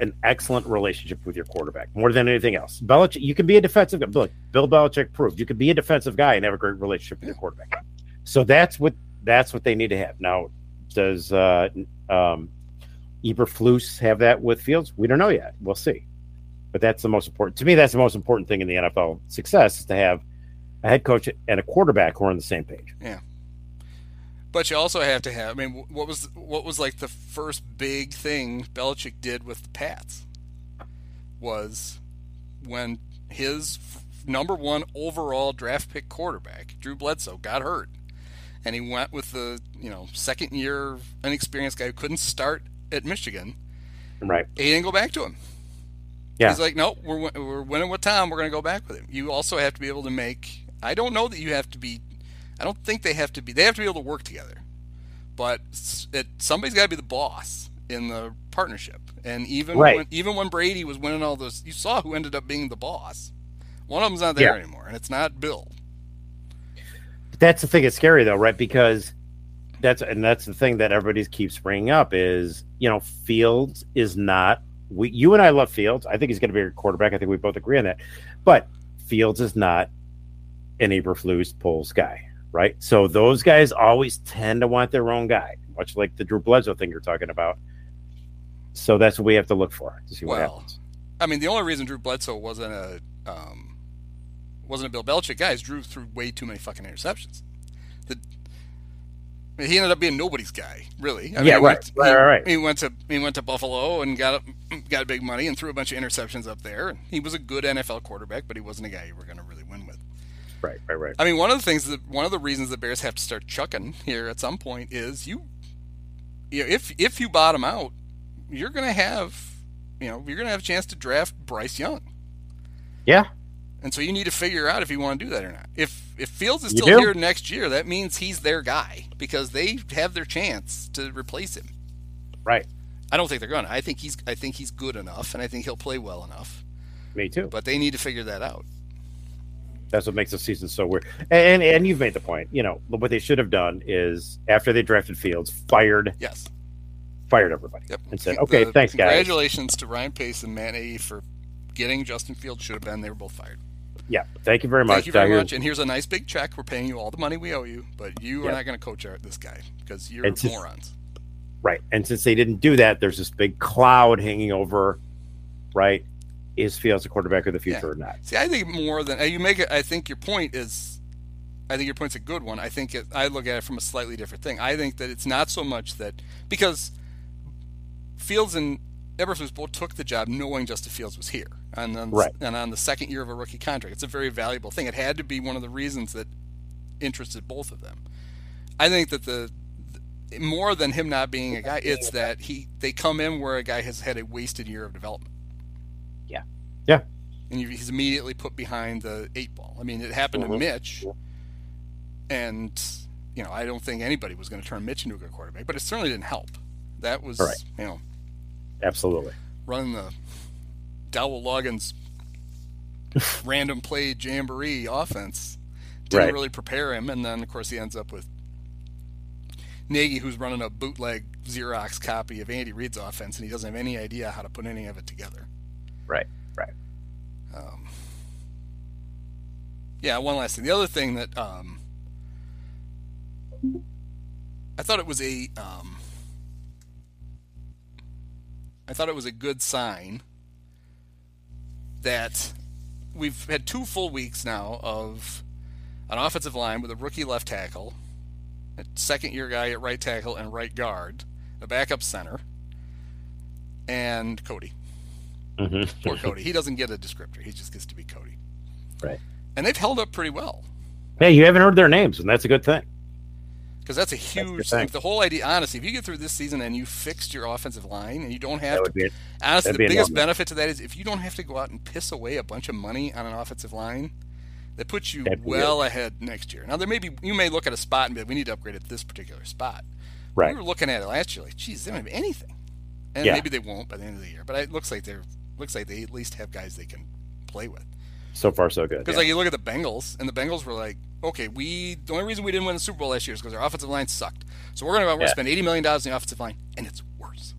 an excellent relationship with your quarterback more than anything else. Belichick, you can be a defensive guy. Look, Bill Belichick proved you can be a defensive guy and have a great relationship with your quarterback. So that's what that's what they need to have. Now, does uh, um, Eberflus have that with Fields? We don't know yet. We'll see. But that's the most important to me. That's the most important thing in the NFL success is to have a head coach and a quarterback who are on the same page. Yeah. But you also have to have. I mean, what was what was like the first big thing Belichick did with the Pats was when his number one overall draft pick quarterback Drew Bledsoe got hurt, and he went with the you know second year inexperienced guy who couldn't start at Michigan. Right. He didn't go back to him. Yeah. He's like, no, we're we're winning with Tom. We're going to go back with him. You also have to be able to make. I don't know that you have to be. I don't think they have to be. They have to be able to work together. But it, somebody's got to be the boss in the partnership. And even right. when, even when Brady was winning all those, you saw who ended up being the boss. One of them's not there yeah. anymore, and it's not Bill. That's the thing that's scary, though, right? Because that's and that's the thing that everybody keeps bringing up is you know Fields is not we you and I love Fields. I think he's going to be a quarterback. I think we both agree on that. But Fields is not an Eberflus Poles guy, right? So those guys always tend to want their own guy, much like the Drew Bledsoe thing you're talking about. So that's what we have to look for to see well, what happens. I mean, the only reason Drew Bledsoe wasn't a um, wasn't a Bill Belichick guy is Drew threw way too many fucking interceptions. The, he ended up being nobody's guy, really. I mean, yeah, right, went, right, he, right. He went to he went to Buffalo and got got big money and threw a bunch of interceptions up there. He was a good NFL quarterback, but he wasn't a guy you were going to really win with. Right, right, right. I mean, one of the things that one of the reasons the Bears have to start chucking here at some point is you, you know, if if you bottom out, you're going to have, you know, you're going to have a chance to draft Bryce Young. Yeah. And so you need to figure out if you want to do that or not. If if Fields is still here next year, that means he's their guy because they have their chance to replace him. Right. I don't think they're going to. I think he's I think he's good enough and I think he'll play well enough. Me too. But they need to figure that out. That's what makes the season so weird. And, and and you've made the point. You know what they should have done is after they drafted Fields, fired yes, fired everybody yep. and said, "Okay, the, thanks, congratulations guys." Congratulations to Ryan Pace and Matt Nagy for getting Justin Fields. Should have been. They were both fired. Yeah, thank you very much. Thank you very much. And here's a nice big check. We're paying you all the money we owe you, but you are not going to coach this guy because you're since, morons. Right. And since they didn't do that, there's this big cloud hanging over. Right. Is Fields a quarterback of the future yeah. or not? See, I think more than you make it. I think your point is. I think your point's a good one. I think it, I look at it from a slightly different thing. I think that it's not so much that because Fields and Eberflus both took the job knowing Justin Fields was here, and on, right. and on the second year of a rookie contract, it's a very valuable thing. It had to be one of the reasons that interested both of them. I think that the, the more than him not being a guy, it's that he they come in where a guy has had a wasted year of development. Yeah, yeah, and he's immediately put behind the eight ball. I mean, it happened mm-hmm. to Mitch, and you know I don't think anybody was going to turn Mitch into a good quarterback, but it certainly didn't help. That was right. you know Absolutely. Running the Dowell Loggains random play jamboree offense didn't right. really prepare him, and then of course he ends up with Nagy, who's running a bootleg Xerox copy of Andy Reid's offense, and he doesn't have any idea how to put any of it together. Right. Right. Um, yeah. One last thing. The other thing that um, I thought it was a um, I thought it was a good sign that we've had two full weeks now of an offensive line with a rookie left tackle, a second year guy at right tackle and right guard, a backup center, and Cody. Mm-hmm. Poor Cody. He doesn't get a descriptor. He just gets to be Cody. Right. And they've held up pretty well. Hey, you haven't heard their names, and that's a good thing because that's a huge thing. The whole idea, honestly, if you get through this season and you fixed your offensive line and you don't have to, be, honestly, the biggest benefit to that is if you don't have to go out and piss away a bunch of money on an offensive line, that puts you well ahead next year. Now there may be you may look at a spot and be like, we need to upgrade at this particular spot. Right. We were looking at it last year, like, geez, they don't have anything, and yeah. maybe they won't by the end of the year. But it looks like they're looks like they at least have guys they can play with. So far, so good. Because yeah. like you look at the Bengals, and the Bengals were like, okay, we the only reason we didn't win the Super Bowl last year is because our offensive line sucked. So we're going to yeah. spend eighty million dollars in the offensive line, and it's worse.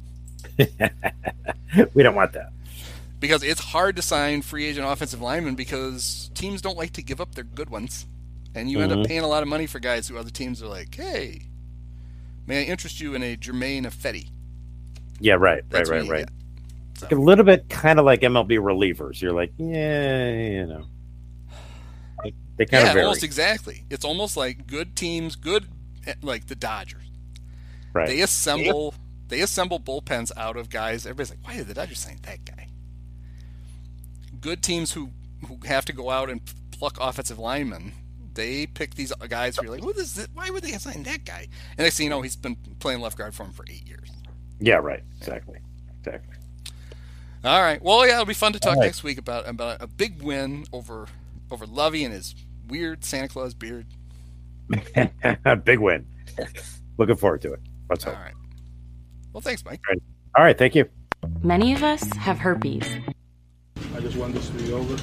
we don't want that because it's hard to sign free agent offensive linemen because teams don't like to give up their good ones, and you mm-hmm. end up mm-hmm. paying a lot of money for guys who other teams are like, hey, may I interest you in a Germain Ifedi? Yeah, right, That's right, right, right. Like a little bit kind of like MLB relievers. You're like, yeah, you know. They, they kind yeah, of vary. almost exactly. It's almost like good teams, good eh, like the Dodgers. right. They assemble they assemble bullpens out of guys. Everybody's like, why did the Dodgers sign that guy? Good teams who who have to go out and pluck offensive linemen. They pick these guys who are like, what is it? Why would they sign that guy? And next thing you know, he's been playing left guard for him for eight years. yeah, right. Exactly. Exactly. All right. Well, yeah, it'll be fun to talk right. next week about about a big win over over Lovie and his weird Santa Claus beard. Big win. Looking forward to it. Let's All hope. right. Well, thanks, Mike. All right. Thank you. Many of us have herpes. I just want this to be over.